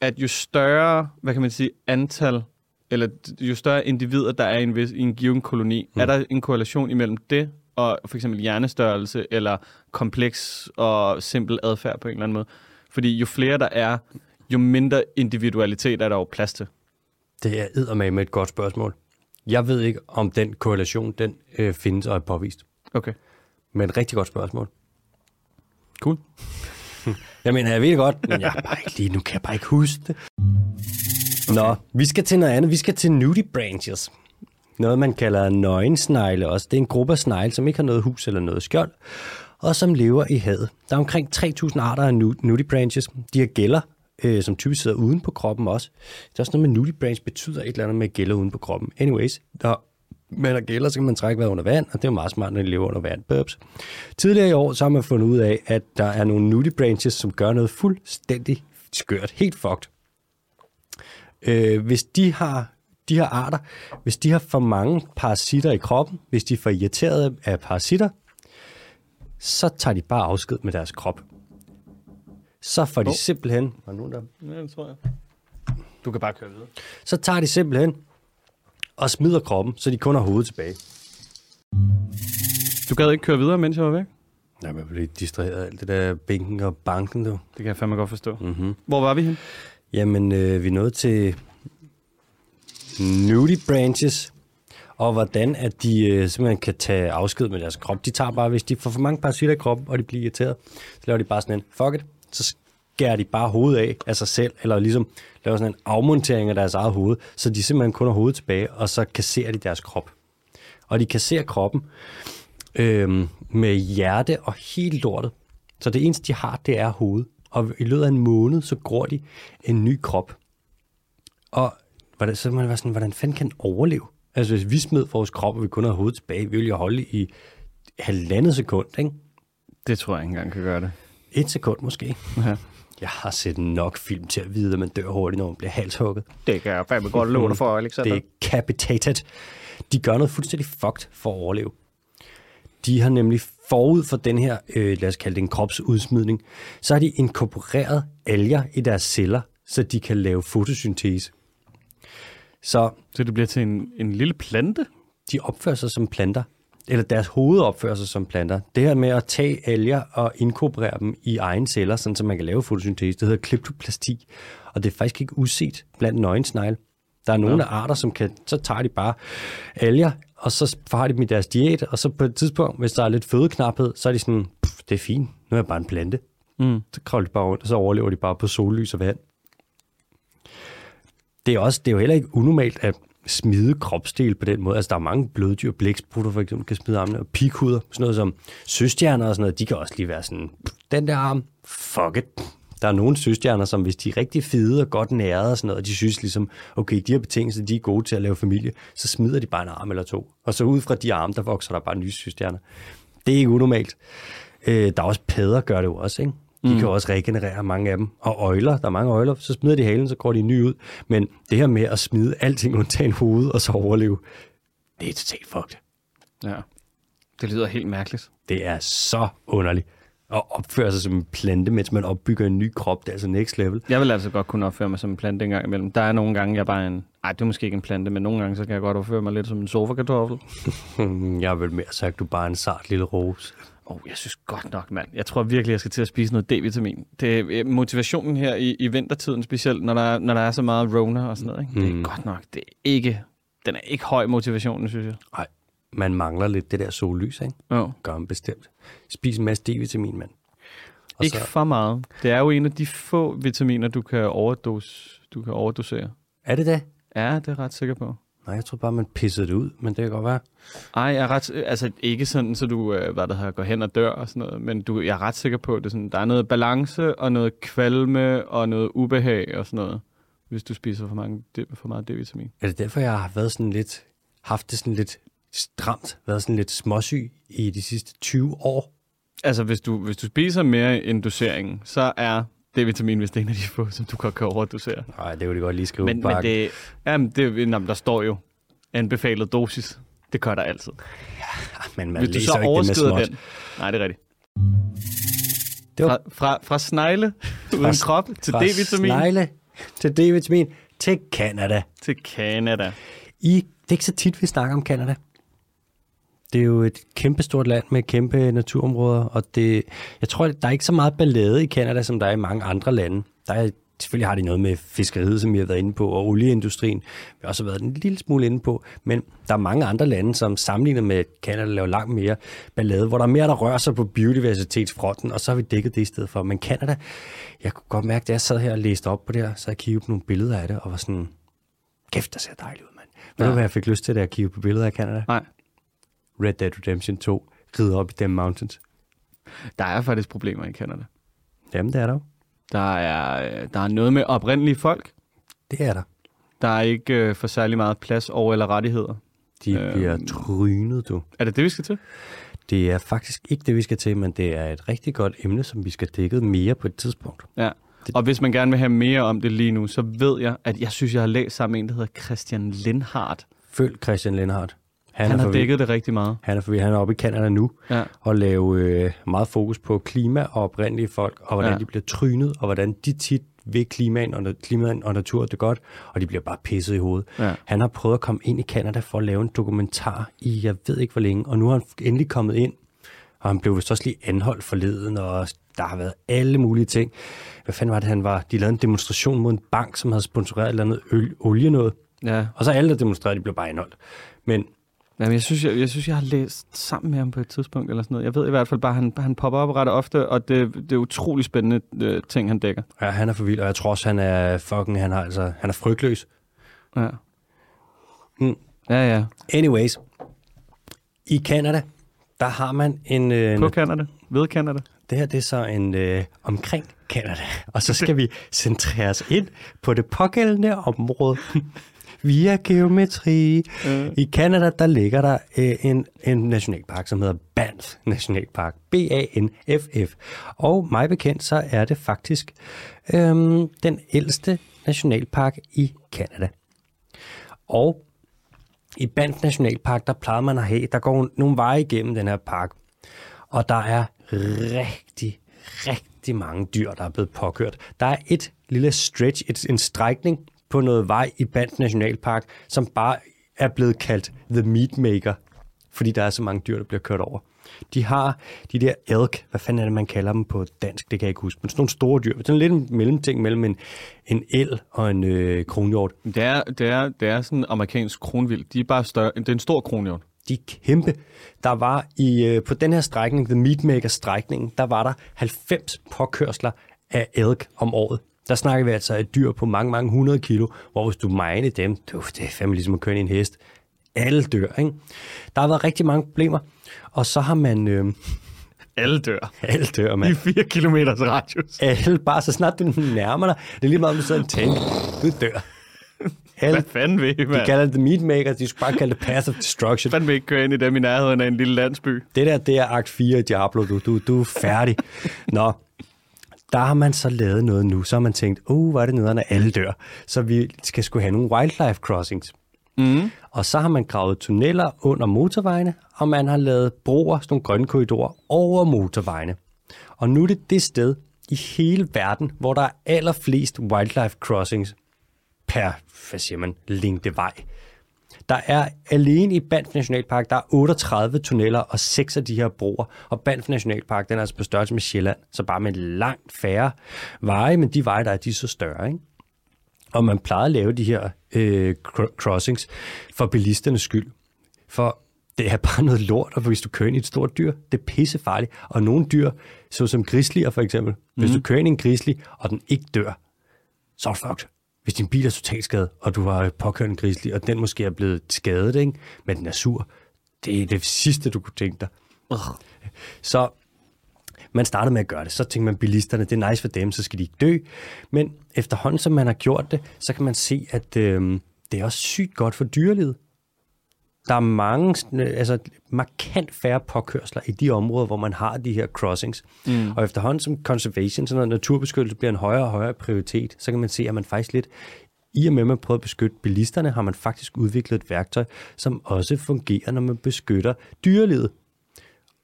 at jo større, hvad kan man sige, antal, eller jo større individer, der er i en, vis, i en given koloni, mm. er der en korrelation imellem det og for eksempel hjernestørrelse eller kompleks og simpel adfærd på en eller anden måde? Fordi jo flere der er, jo mindre individualitet er der jo plads til. Det er eddermame med et godt spørgsmål. Jeg ved ikke, om den korrelation, den øh, findes og er påvist. Okay. Men et rigtig godt spørgsmål. Cool. Jeg mener, jeg ved det godt, men jeg er bare ikke lige nu, kan jeg bare ikke huske det. Nå, vi skal til noget andet. Vi skal til nudie branches. Noget, man kalder nøgensnegle også. Det er en gruppe af snegle, som ikke har noget hus eller noget skjold, og som lever i havet. Der er omkring 3.000 arter af nudibranches. De har gælder, øh, som typisk sidder uden på kroppen også. Det er også noget med nudibranch betyder et eller andet med gælder uden på kroppen. Anyways, når man har gælder, så kan man trække vejret under vand, og det er jo meget smart, når de lever under vand. Burps. Tidligere i år, så har man fundet ud af, at der er nogle nudibranches, som gør noget fuldstændig skørt, helt fucked. Øh, hvis de har de her arter, hvis de har for mange parasitter i kroppen, hvis de er for irriteret af parasitter, så tager de bare afsked med deres krop. Så får de simpelthen... Var nogen, der Ja, det tror jeg. Du kan bare køre videre. så tager de simpelthen og smider kroppen, så de kun har hovedet tilbage. Du gad ikke køre videre, mens jeg var væk? Nej, man bliver distraheret af alt det der bænken og banken, du. Det kan jeg fandme godt forstå. Mm-hmm. Hvor var vi hen? Jamen, øh, vi er nået til nudie branches, og hvordan at de øh, simpelthen kan tage afsked med deres krop. De tager bare, hvis de får for mange parasitter i kroppen, og de bliver irriteret, så laver de bare sådan en, fuck it, så skærer de bare hovedet af af sig selv, eller ligesom laver sådan en afmontering af deres eget hoved, så de simpelthen kun har hovedet tilbage, og så kasserer de deres krop. Og de kasserer kroppen øh, med hjerte og helt lortet. Så det eneste, de har, det er hovedet. Og i løbet af en måned, så gror de en ny krop. Og hvordan, så må det være sådan, hvordan fanden kan den overleve? Altså, hvis vi smed vores krop, og vi kun havde hovedet tilbage, vi ville jo holde i halvandet sekund, ikke? Det tror jeg ikke engang kan gøre det. Et sekund måske. Ja. Jeg har set nok film til at vide, at man dør hurtigt, når man bliver halshugget. Det kan jeg fandme godt love dig for, Alexander. Det er capitated. De gør noget fuldstændig fucked for at overleve. De har nemlig forud for den her, øh, lad os kalde det en kropsudsmidning, så har de inkorporeret alger i deres celler, så de kan lave fotosyntese. Så Så det bliver til en, en lille plante? de opfører sig som planter, eller deres hoved opfører sig som planter. Det her med at tage alger og inkorporere dem i egne celler, sådan så man kan lave fotosyntese, det hedder kleptoplasti, og det er faktisk ikke uset blandt nøgensnegle. Der er nogle af arter, som kan, så tager de bare alger, og så har de dem i deres diæt, og så på et tidspunkt, hvis der er lidt fødeknaphed, så er de sådan, "Pff, det er fint, nu er jeg bare en plante. Mm. Så kravler de bare rundt, og så overlever de bare på sollys og vand. Det er, også, det er jo heller ikke unormalt at smide kropsdel på den måde. Altså, der er mange bløddyr, blæksprutter for eksempel, kan smide armene, og pikhuder, sådan noget som søstjerner og sådan noget, de kan også lige være sådan, den der arm, fuck it. Der er nogle søstjerner, som hvis de er rigtig fede og godt nærede og sådan noget, og de synes ligesom, okay, de her betingelser, de er gode til at lave familie, så smider de bare en arm eller to. Og så ud fra de arme, der vokser der bare nye søstjerner. Det er ikke unormalt. Øh, der er også pæder, gør det jo også, ikke? De mm. kan også regenerere mange af dem. Og øjler, der er mange øjler, så smider de halen, så går de nye ud. Men det her med at smide alting undtagen hovedet og så overleve, det er totalt fucked. Ja. Det lyder helt mærkeligt. Det er så underligt. Og opføre sig som en plante, mens man opbygger en ny krop, det er altså next level. Jeg vil altså godt kunne opføre mig som en plante en gang imellem. Der er nogle gange, jeg er bare en... Ej, det er måske ikke en plante, men nogle gange, så kan jeg godt opføre mig lidt som en sofakartoffel. Jeg vel mere sagt, du er bare en sart lille rose. Oh, jeg synes godt nok, mand. Jeg tror virkelig, jeg skal til at spise noget D-vitamin. Det er øh, motivationen her i, i vintertiden, specielt når der, er, når der er så meget Rona og sådan noget. Ikke? Mm. Det er Mm. godt nok. Det er ikke, den er ikke høj motivationen, synes jeg. Nej, man mangler lidt det der sollys, ikke? Oh. Gør man bestemt. Spis en masse D-vitamin, mand. Og Ikke så, for meget. Det er jo en af de få vitaminer, du kan, overdos, du kan overdosere. er det det? Ja, det er jeg ret sikker på. Nej, jeg tror bare, man pissede det ud, men det kan godt være. Ej, jeg er ret, altså ikke sådan, så du øh, hvad der hedder, går hen og dør og sådan noget, men du, jeg er ret sikker på, at det er sådan, der er noget balance og noget kvalme og noget ubehag og sådan noget, hvis du spiser for, mange, for meget D-vitamin. Er det derfor, jeg har været sådan lidt, haft det sådan lidt stramt, været sådan lidt småsyg i de sidste 20 år? Altså, hvis du, hvis du spiser mere end doseringen, så er D-vitamin vist en af de få, som du godt kan overdosere. Nej, det vil de godt lige skrive Men, på men det, jamen, det, jamen, der står jo anbefalet dosis. Det gør der altid. men man Hvis du så det overskrider den. Nej, det er rigtigt. Det var Fra, fra, fra snegle uden Fra- krop til fra D-vitamin snegle til D-vitamin til Canada. til Canada. I, det er ikke så tit, vi snakker om Canada. Det er jo et kæmpestort land med kæmpe naturområder, og det, jeg tror, der er ikke så meget ballade i Canada, som der er i mange andre lande. Der er, selvfølgelig har de noget med fiskeriet, som vi har været inde på, og olieindustrien, vi har også været en lille smule inde på, men der er mange andre lande, som sammenlignet med Canada laver langt mere ballade, hvor der er mere, der rører sig på biodiversitetsfronten, og så har vi dækket det i stedet for. Men Canada, jeg kunne godt mærke, da jeg sad her og læste op på det her, så jeg kiggede på nogle billeder af det, og var sådan, kæft, der ser dejligt ud, mand. Ved Ja. du, hvad jeg fik lyst til, da jeg kiggede på billeder af Canada? Nej, Red Dead Redemption 2, ride op i dem mountains. der er faktisk problemer i Canada. Jamen, det er der. Der er, øh, der er noget med oprindelige folk. Det er der. Der er ikke øh, for særlig meget plads over eller rettigheder. De Øhm. bliver trynet, du. Er det det, vi skal til? Det er faktisk ikke det, vi skal til, men det er et rigtig godt emne, som vi skal dække mere på et tidspunkt. Ja. Og hvis man gerne vil have mere om det lige nu, så ved jeg, at jeg synes, jeg har læst sammen med en, der hedder Christian Lindhardt. Følg Christian Lindhardt. Han, han har forbi- dækket det rigtig meget. Han er, forbi, han er oppe i Canada nu Ja. og lave øh, meget fokus på klima og oprindelige folk, og hvordan Ja. de bliver trynet, og hvordan de tit ved klimaen og, klimaen og natur det godt, og de bliver bare pisset i hovedet. Ja. Han har prøvet at komme ind i Canada for at lave en dokumentar i, jeg ved ikke hvor længe, og nu er han endelig kommet ind, og han blev vist også lige anholdt forleden, og der har været alle mulige ting. Hvad fanden var det, han var? De lavede en demonstration mod en bank, som havde sponsoreret et eller andet øl, olie noget, ja. og så alle, der demonstrerede, de blev bare anholdt. Men Jamen, jeg, synes, jeg, jeg synes, jeg har læst sammen med ham på et tidspunkt eller sådan noget. Jeg ved i hvert fald bare, at han, han popper op ret ofte, og det, det er utrolig spændende øh, ting, han dækker. ja, han er for vild, og jeg tror også, han er fucking, han, har, altså, han er frygtløs. Ja. Mm. Ja, ja. Anyways, i Canada, der har man en... Øh, På Canada. Ved Canada. Det her det er så en øh, omkring Canada, og så skal vi centrere os ind på det pågældende område via geometri. Øh. I Canada, der ligger der øh, en, en nationalpark, som hedder Banff Nationalpark. B-A-N-F-F. Og mig bekendt, så er det faktisk øhm, den ældste nationalpark i Canada. Og i Banff Nationalpark, der plejede man at have, der går nogle veje igennem den her park, og der er rigtig, rigtig mange dyr, der er blevet påkørt. Der er et lille stretch, et, en strækning på noget vej i Banff Nationalpark, som bare er blevet kaldt The Meat Maker, fordi der er så mange dyr, der bliver kørt over. De har de der elk, hvad fanden er det, man kalder dem på dansk, det kan jeg ikke huske, men sådan nogle store dyr. Sådan lidt en mellemting mellem en, en el og en øh, kronhjort. Det er, det, er, det er sådan en amerikansk kronvild. De er bare større. Det er en stor kronhjort. De er kæmpe. Der var i, øh, på den her strækning, The Meatmaker strækning, der var der 90 påkørsler af elk om året. Der snakker vi altså et dyr på mange, mange hundrede kilo, hvor hvis du mine dem, du, det er fandme ligesom at køre i en hest. Alle dør, ikke? Der har været rigtig mange problemer, og så har man... Øh, Alle dør. alle dør, I mand. 4 kilometers radius. Alle, bare så snart du nærmer dig, det er lige meget, om du sidder i en tank, du dør. Alle, Hvad fanden vil I, de mand? kalder det The Meatmaker, de skulle bare kalde det of Destruction. Fanden vil ikke køre ind i dem i nærheden af en lille landsby? Det der, det er akt 4 i Diablo, du, du, du er færdig. Nå, der har man så lavet noget nu, så har man tænkt, uh, hvor er det nederne, alle dør. Så vi skal sgu have nogle wildlife crossings. Mm. Og så har man gravet tunneller under motorvejene, og man har lavet broer, sådan nogle grønne korridorer, over motorvejene. Og nu er det det sted i hele verden, hvor der er allerflest wildlife crossings per, hvad siger man, længde vej. Der er alene i Banff Nationalpark, der er 38 tunneller og 6 af de her broer. Og Banff Nationalpark, den er altså på størrelse med Sjælland, så bare med langt færre veje, men de veje, der er, de er så større, ikke? Og man plejer at lave de her øh, crossings for bilisternes skyld. For det er bare noget lort, og hvis du kører ind i et stort dyr, det er pissefarligt. Og nogle dyr, såsom grislier for eksempel, mm. hvis du kører ind i en grisli, og den ikke dør, så er fucked. Hvis din bil er totalt skadet, og du har påkørt en grisli, og den måske er blevet skadet, ikke? men den er sur, det er det sidste, du kunne tænke dig. Uh. Så man startede med at gøre det. Så tænkte man, bilisterne, det er nice for dem, så skal de ikke dø. Men efterhånden, som man har gjort det, så kan man se, at øh, det er også sygt godt for dyrelivet. Der er mange, altså markant færre påkørsler i de områder, hvor man har de her crossings. Mm. Og efterhånden som conservation, sådan noget naturbeskyttelse bliver en højere og højere prioritet, så kan man se, at man faktisk lidt, i og med at man prøver at beskytte bilisterne, har man faktisk udviklet et værktøj, som også fungerer, når man beskytter dyrelivet.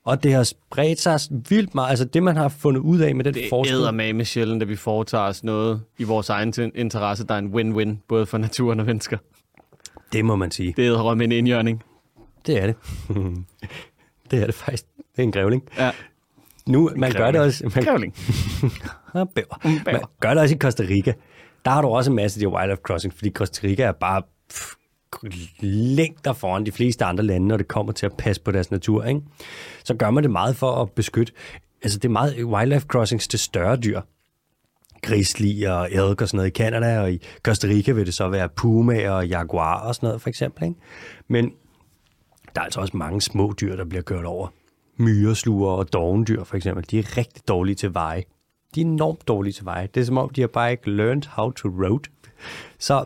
Og det har spredt sig vildt meget. Altså det, man har fundet ud af med den forskning... Det er med med sjældent, at vi foretager os noget i vores egen interesse, der er en win-win, både for naturen og mennesker. Det må man sige. Det er en indjørning. Det er det. det er det faktisk. Det er en grævling. Ja. Nu, man gør det også... Man, grævling. bæver. Man gør det også i Costa Rica. Der har du også en masse af de wildlife crossing, fordi Costa Rica er bare pff, længder foran de fleste andre lande, når det kommer til at passe på deres natur. Ikke? Så gør man det meget for at beskytte... Altså, det er meget wildlife crossings til større dyr grizzly og elk og sådan noget i Canada, og i Costa Rica vil det så være puma og jaguar og sådan noget for eksempel. Ikke? Men der er altså også mange små dyr, der bliver kørt over. Myresluger og dovendyr for eksempel, de er rigtig dårlige til veje. De er enormt dårlige til veje. Det er som om, de har bare ikke learned how to road. Så,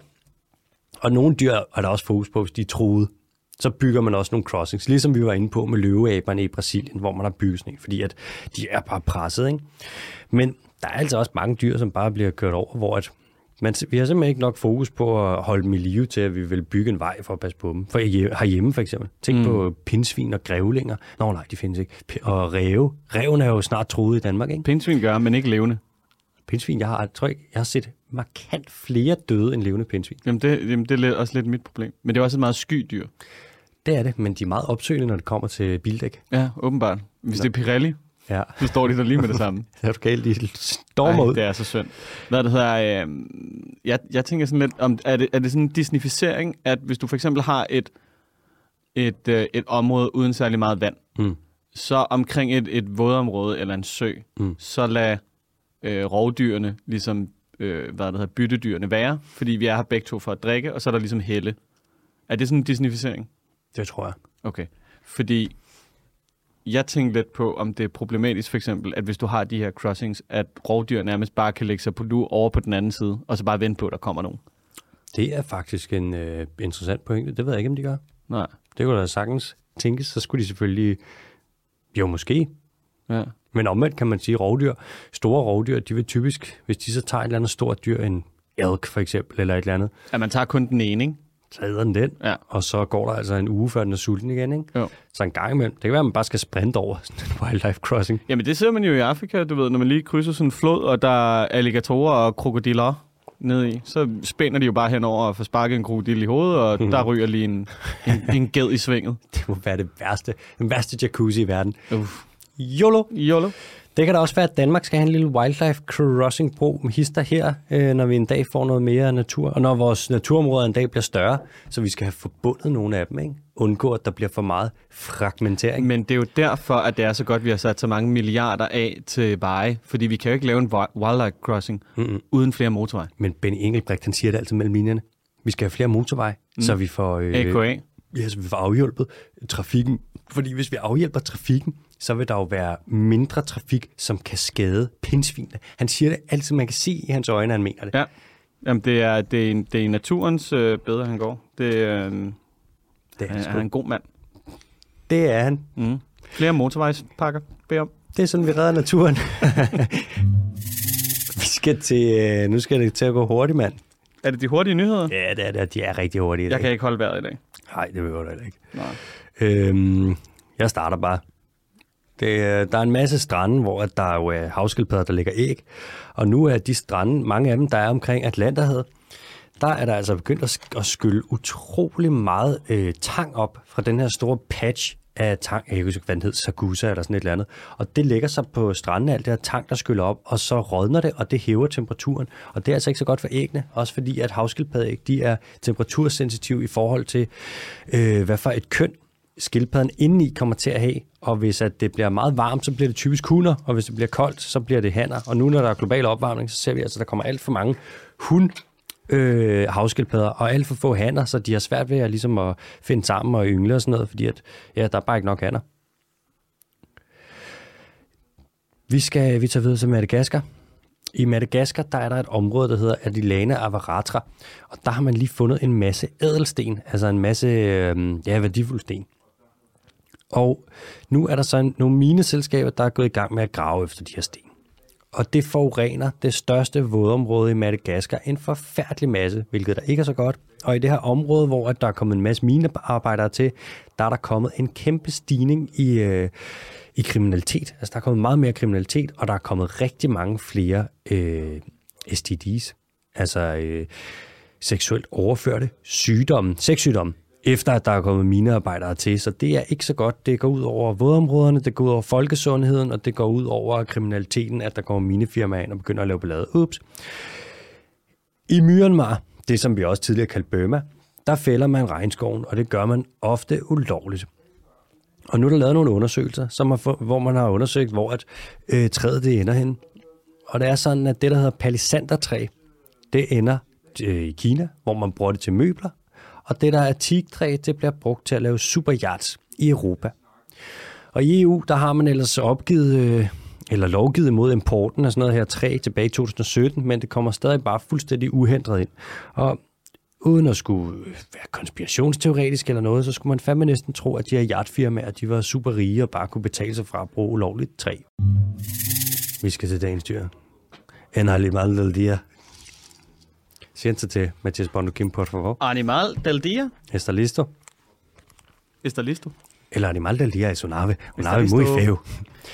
og nogle dyr er der også fokus på, hvis de er truet. Så bygger man også nogle crossings, ligesom vi var inde på med løveaberne i Brasilien, hvor man har bygget sådan en, fordi at de er bare presset. Ikke? Men der er altså også mange dyr, som bare bliver kørt over, hvor at man, vi har simpelthen ikke nok fokus på at holde miljø til, at vi vil bygge en vej for at passe på dem. For herhjemme for eksempel. Tænk mm. på pindsvin og grævlinger. Nå nej, de findes ikke. Og ræve. Ræven er jo snart troet i Danmark, ikke? Pindsvin gør, men ikke levende. Pindsvin, jeg har, tror jeg, jeg har set markant flere døde end levende pindsvin. Jamen det, jamen det er også lidt mit problem. Men det er også et meget sky dyr. Det er det, men de er meget opsøgende, når det kommer til bildæk. Ja, åbenbart. Hvis det er Pirelli, Ja. Så står de der lige med det samme. det er du galt, de stormer ud. det er så synd. Hvad det hedder, øh, jeg, jeg tænker sådan lidt, om, er, det, er det sådan en disnificering, at hvis du for eksempel har et, et, øh, et område uden særlig meget vand, mm. så omkring et, et vådområde eller en sø, mm. så lad øh, rovdyrene, ligesom øh, hvad det hedder, byttedyrene være, fordi vi er her begge to for at drikke, og så er der ligesom helle. Er det sådan en disnificering? Det tror jeg. Okay. Fordi jeg tænkte lidt på, om det er problematisk for eksempel, at hvis du har de her crossings, at rovdyr nærmest bare kan lægge sig på lu over på den anden side, og så bare vente på, at der kommer nogen. Det er faktisk en øh, interessant pointe. Det ved jeg ikke, om de gør. Nej. Det kunne da sagtens tænkes. Så skulle de selvfølgelig... Jo, måske. Ja. Men omvendt kan man sige, rovdyr, store rovdyr, de vil typisk, hvis de så tager et eller andet stort dyr, en elk for eksempel, eller et eller andet. Ja, man tager kun den ene, ikke? så æder den den, ja. og så går der altså en uge, før den er sulten igen. Ikke? Jo. Så en gang imellem, det kan være, at man bare skal sprinte over sådan en wildlife crossing. Jamen det ser man jo i Afrika, du ved, når man lige krydser sådan en flod, og der er alligatorer og krokodiller nede i, så spænder de jo bare henover og får sparket en krokodil i hovedet, og mm. der ryger lige en, en, en ged i svinget. Det må være det værste, den værste jacuzzi i verden. Uff. YOLO. YOLO. Det kan da også være, at Danmark skal have en lille wildlife crossing bro med hister her, øh, når vi en dag får noget mere natur, og når vores naturområder en dag bliver større, så vi skal have forbundet nogle af dem, ikke? undgå, at der bliver for meget fragmentering. Men det er jo derfor, at det er så godt, at vi har sat så mange milliarder af til veje, fordi vi kan jo ikke lave en wildlife crossing Mm-mm. uden flere motorveje. Men Benny Engelbrecht, han siger det altid mellem linjerne. Vi skal have flere motorveje, mm. så vi får... Øh, AKA. Ja, så vi får afhjulpet trafikken. Fordi hvis vi afhjælper trafikken, så vil der jo være mindre trafik, som kan skade pindsvinene. Han siger det altid, man kan se i hans øjne, at han mener det. Ja, Jamen, det, er, det, er, det er naturens øh, bedre, han går. Det, øh, det er, han, han er en god mand. Det er han. Mm. Flere motorvejspakker, bed om. Det er sådan, vi redder naturen. vi skal til, øh, nu skal det til at gå hurtigt, mand. Er det de hurtige nyheder? Ja, det er det. De er rigtig hurtige i dag. Jeg kan ikke holde vejret i dag. Nej, det vil jeg ikke. Nej. Øhm, jeg starter bare. Det, der er en masse strande, hvor at der jo er havskildpadder, der lægger æg. Og nu er de strande, mange af dem, der er omkring Atlanterhavet, der er der altså begyndt at, sk- at skylle utrolig meget øh, tang op fra den her store patch af tang. Jeg kan huske, hvad den hed, Sagusa eller sådan et eller andet. Og det lægger sig på stranden, alt det her tang, der skyller op, og så rådner det, og det hæver temperaturen. Og det er altså ikke så godt for æggene, også fordi at havskildpaddeæg, de er temperatursensitive i forhold til, øh, hvad for et køn skildpadden indeni kommer til at have. Og hvis at det bliver meget varmt, så bliver det typisk hunder, og hvis det bliver koldt, så bliver det hanner. Og nu, når der er global opvarmning, så ser vi altså, at der kommer alt for mange hund øh, havskildpadder, og alt for få hanner, så de har svært ved at, ligesom at finde sammen og yngle og sådan noget, fordi at, ja, der er bare ikke nok hanner. Vi skal vi tager videre til Madagaskar. I Madagaskar, der er der et område, der hedder Adilana Avaratra, og der har man lige fundet en masse ædelsten, altså en masse øh, ja, værdifulde sten. Og nu er der så nogle mineselskaber, der er gået i gang med at grave efter de her sten. Og det forurener det største vådområde i Madagaskar en forfærdelig masse, hvilket der ikke er så godt. Og i det her område, hvor at der er kommet en masse minearbejdere til, der er der kommet en kæmpe stigning i, øh, i kriminalitet. Altså der er kommet meget mere kriminalitet, og der er kommet rigtig mange flere øh, STD's, altså øh, seksuelt overførte sygdomme, sexsygdomme, efter at der er kommet minearbejdere til. Så det er ikke så godt. Det går ud over vådområderne, det går ud over folkesundheden, og det går ud over kriminaliteten, at der kommer minefirmaer ind og begynder at lave ballade. Ups. I Myanmar, det som vi også tidligere kaldte Burma, der fælder man regnskoven, og det gør man ofte ulovligt. Og nu er der lavet nogle undersøgelser, som har, hvor man har undersøgt, hvor at, øh, træet det ender hen. Og det er sådan, at det, der hedder palisandertræ, det ender øh, i Kina, hvor man bruger det til møbler. Og det, der er teaktræ, det bliver brugt til at lave superyachts i Europa. Og i EU, der har man ellers opgivet, øh, eller lovgivet mod importen af sådan noget her træ tilbage i 2017, men det kommer stadig bare fuldstændig uhindret ind. Og uden at skulle være konspirationsteoretisk eller noget, så skulle man fandme næsten tro, at de her yachtfirmaer, de var super rige og bare kunne betale sig fra at bruge ulovligt træ. Vi skal til dagens dyr. En animal dia. Siéntate, Mathias Bondo Kim, por favor. Animal del dia. ¿Está listo? Está listo. El animal del día es un ave. Un ave muy feo.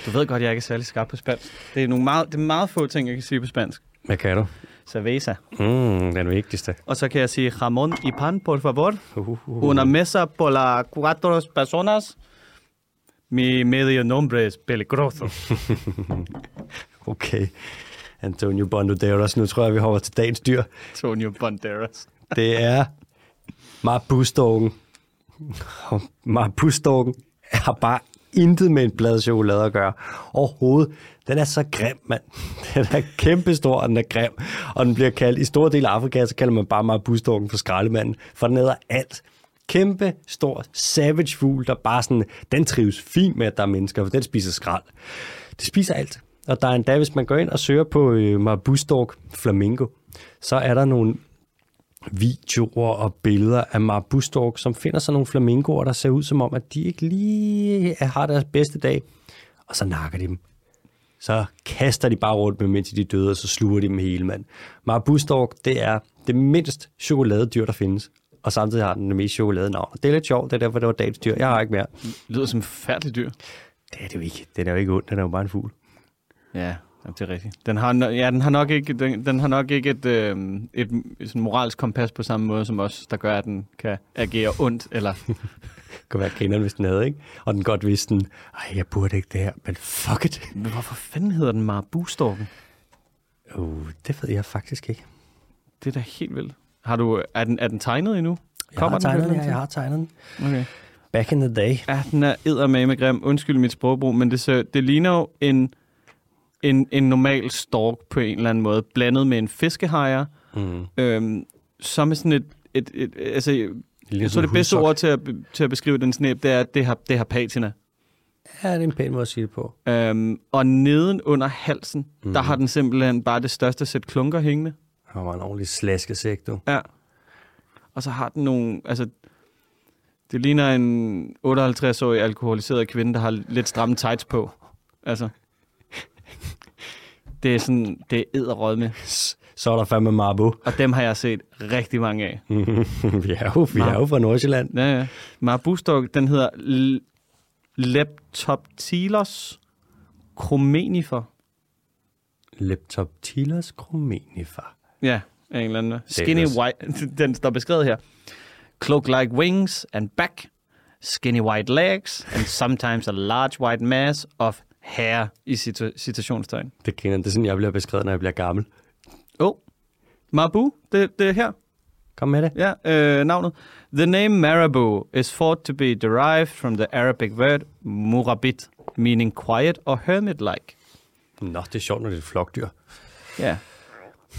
Du ved godt, jeg ikke er særlig skarp på spansk. Det er, nogle meget, det er meget få ting, jeg kan sige på spansk. Hvad kan du? Cerveza. Mm, den vigtigste. Og så kan jeg sige, Ramon y pan, por favor. Uh, uh, uh. Una mesa por la cuatro personas. Mi medio nombre es peligroso. Okay. Antonio Banderas. Nu tror jeg, vi hopper til dagens dyr. Antonio Banderas. Det er Marbustorken. Marbustorken har bare intet med en blad chokolade at gøre. Overhovedet. Den er så grim, mand. Den er kæmpestor, og den er grim. Og den bliver kaldt, i store dele af Afrika, så kalder man bare Marbustorken for skraldemanden. For den æder alt. Kæmpe stor savage fugl, der bare sådan, den trives fint med, at der er mennesker, for den spiser skrald. Det spiser alt. Og der er endda, hvis man går ind og søger på øh, Marbustork flamingo, så er der nogle videoer og billeder af Marbustork, som finder sig nogle flamingoer, der ser ud som om, at de ikke lige har deres bedste dag. Og så nakker de dem. Så kaster de bare rundt med, mens de er døde, og så sluger de dem hele, mand. Marbustork, det er det mindst chokoladedyr, der findes. Og samtidig har den det mest chokoladenavn. Det er lidt sjovt, det er derfor, det var dagens dyr. Jeg har ikke mere. Lyder som et forfærdeligt dyr. Det er det jo ikke. Den er jo ikke ond, den er jo bare en fugl. Ja, jamen, det er rigtigt. Den har, no- ja, den har nok ikke, den, den har nok ikke et, øh, et, et sådan moralsk kompas på samme måde som os, der gør, at den kan agere ondt. Eller, Det kunne være grineren, hvis den havde, ikke? Og den godt vidste den, ej, jeg burde ikke det her, men fuck it. Men hvorfor fanden hedder den Marbustorken? Uh, det ved jeg faktisk ikke. Det er da helt vildt. Har du, er, den, er den tegnet endnu? Jeg har den tegnet den, ja, jeg har tegnet den. Okay. Back in the day. Ja, den er eddermame grim. Undskyld mit sprogbrug, men det, så, det ligner jo en, en, en normal stork på en eller anden måde, blandet med en fiskehajer, Mm. øhm, som er sådan et, et, et, et altså, Lige jeg tror det bedste ord til at, til at beskrive den snæb, det er, at det har, det har patina. Ja, det er en pæn måde at sige det på. Øhm, og neden under halsen, mm. Mhm. der har den simpelthen bare det største sæt klunker hængende. Han var en ordentlig slaskesæk, du. Ja. Og så har den nogle, altså, det ligner en 58-årig alkoholiseret kvinde, der har lidt stramme tights på. Altså, det er sådan, det er med. Så er der fandme Marbo. Og dem har jeg set rigtig mange af. vi er jo, vi er jo fra Nordsjælland. Ja, ja. Marbustok, den hedder L- Leptoptilos chromenifer. Leptoptilos chromenifer. Ja, en eller anden. Skinny white, den står beskrevet her. Cloak-like wings and back, skinny white legs, and sometimes a large white mass of hair i cita- citationstegn. Det kender det er sådan, jeg bliver beskrevet, når jeg bliver gammel. Oh, Marabou, det, det er her. Kom med det. Ja, øh, navnet. The name Marabou is thought to be derived from the Arabic word murabit, meaning quiet or hermit-like. Nå, det er sjovt, når det er et flokdyr. Ja.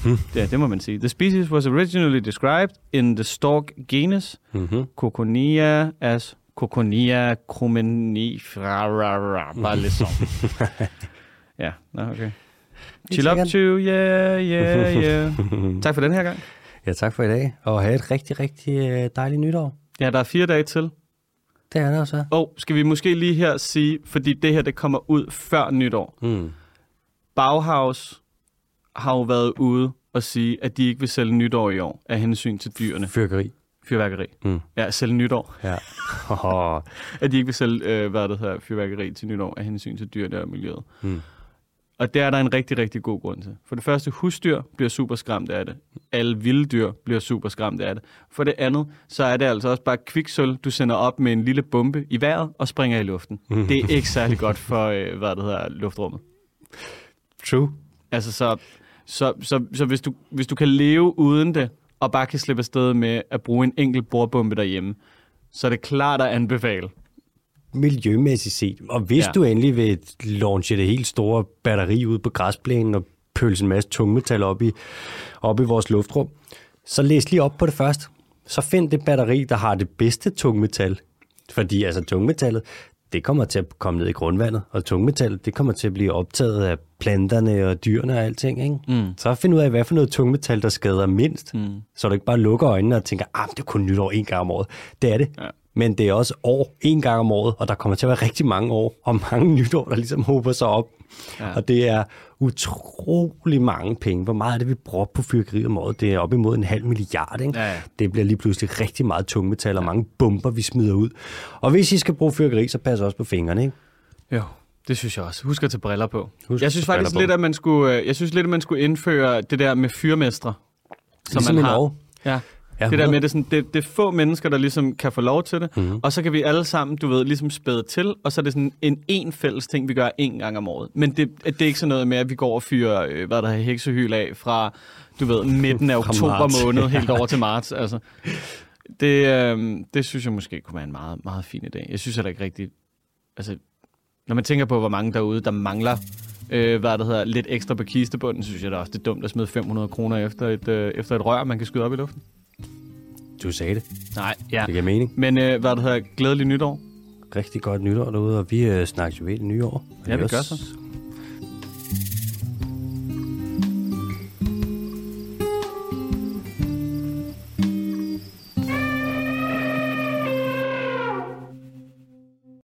ja, det må man sige. The species was originally described in the stork genus Mm-hmm. Coconia as Coconia crumenifera. Bare lidt sådan. ja, nå, okay. Chill up to, yeah, yeah, yeah. tak for den her gang. Ja, tak for i dag. Og have et rigtig, rigtig øh, dejligt nytår. Ja, der er fire dage til. Det er der så. Og skal vi måske lige her sige, fordi det her det kommer ud før nytår. Mm. Bauhaus har jo været ude og sige, at de ikke vil sælge nytår i år af hensyn til dyrene. Fyrkeri. Fyrværkeri. Mm. Ja, sælge nytår. Ja. At de ikke vil sælge, øh, hvad det hedder, fyrværkeri til nytår af hensyn til dyrene og miljøet. Mm. Og det er der en rigtig, rigtig god grund til. For det første, husdyr bliver super skræmt af det. Alle vilde dyr bliver super skræmt af det. For det andet, så er det altså også bare kviksøl, du sender op med en lille bombe i vejret og springer i luften. Mm. Det er ikke særlig godt for, øh, hvad det hedder, luftrummet. True. Altså, så, så, så, så hvis, du, hvis du kan leve uden det, og bare kan slippe afsted med at bruge en enkelt bordbombe derhjemme, så er det klart at anbefale. Miljømæssigt set. Og hvis Ja. du endelig vil launche det helt store batteri ud på græsplænen og pølse en masse tungmetal op i, op i vores luftrum, så læs lige op på det først. Så find det batteri, der har det bedste tungmetal. Fordi altså tungmetallet, det kommer til at komme ned i grundvandet, og tungmetallet, det kommer til at blive optaget af planterne og dyrene og alting. Ikke? Mm. Så find ud af, hvad for noget tungmetal, der skader mindst, Mm. så du ikke bare lukker øjnene og tænker, ah, det er kun nytår en gang om året. Det er det. Ja. Men det er også år en gang om året, og der kommer til at være rigtig mange år, og mange nytår, der ligesom hober sig op. Ja. Og det er utrolig mange penge. Hvor meget er det, vi bruger på fyrkeri om året? Det er op imod en halv milliard, ikke? Ja, ja. Det bliver lige pludselig rigtig meget tungmetal og mange bomber, vi smider ud. Og hvis I skal bruge fyrkeri, så pas også på fingrene, ikke? Jo, det synes jeg også. Husk at tage briller på. Husk jeg synes faktisk lidt, at man skulle, øh, jeg synes lidt, at man skulle indføre det der med fyrmestre. Som Ligesom man har. Ja. Ja, det der med, det er, sådan, det, det er få mennesker, der ligesom kan få lov til det, mm-hmm. og så kan vi alle sammen, du ved, ligesom spæde til, og så er det sådan en en fælles ting, vi gør en gang om året. Men det, det er ikke sådan noget med, at vi går og fyrer, øh, hvad der er, heksehyl af fra, du ved, midten af oktober måned, helt over til marts. Altså, det, øh, det synes jeg måske kunne være en meget, meget fin idé. Jeg synes heller ikke rigtigt, altså, når man tænker på, hvor mange derude, der mangler øh, hvad det hedder, lidt ekstra på kistebunden, synes jeg da også, det er dumt at smide 500 kroner efter et, øh, efter et rør, man kan skyde op i luften. Du sagde det. Nej, ja. Det giver mening. Men øh, hvad det hedder, glædelig nytår. Rigtig godt nytår derude, og vi øh, snakkes jo ved i det nye år. Ja, vi gør så.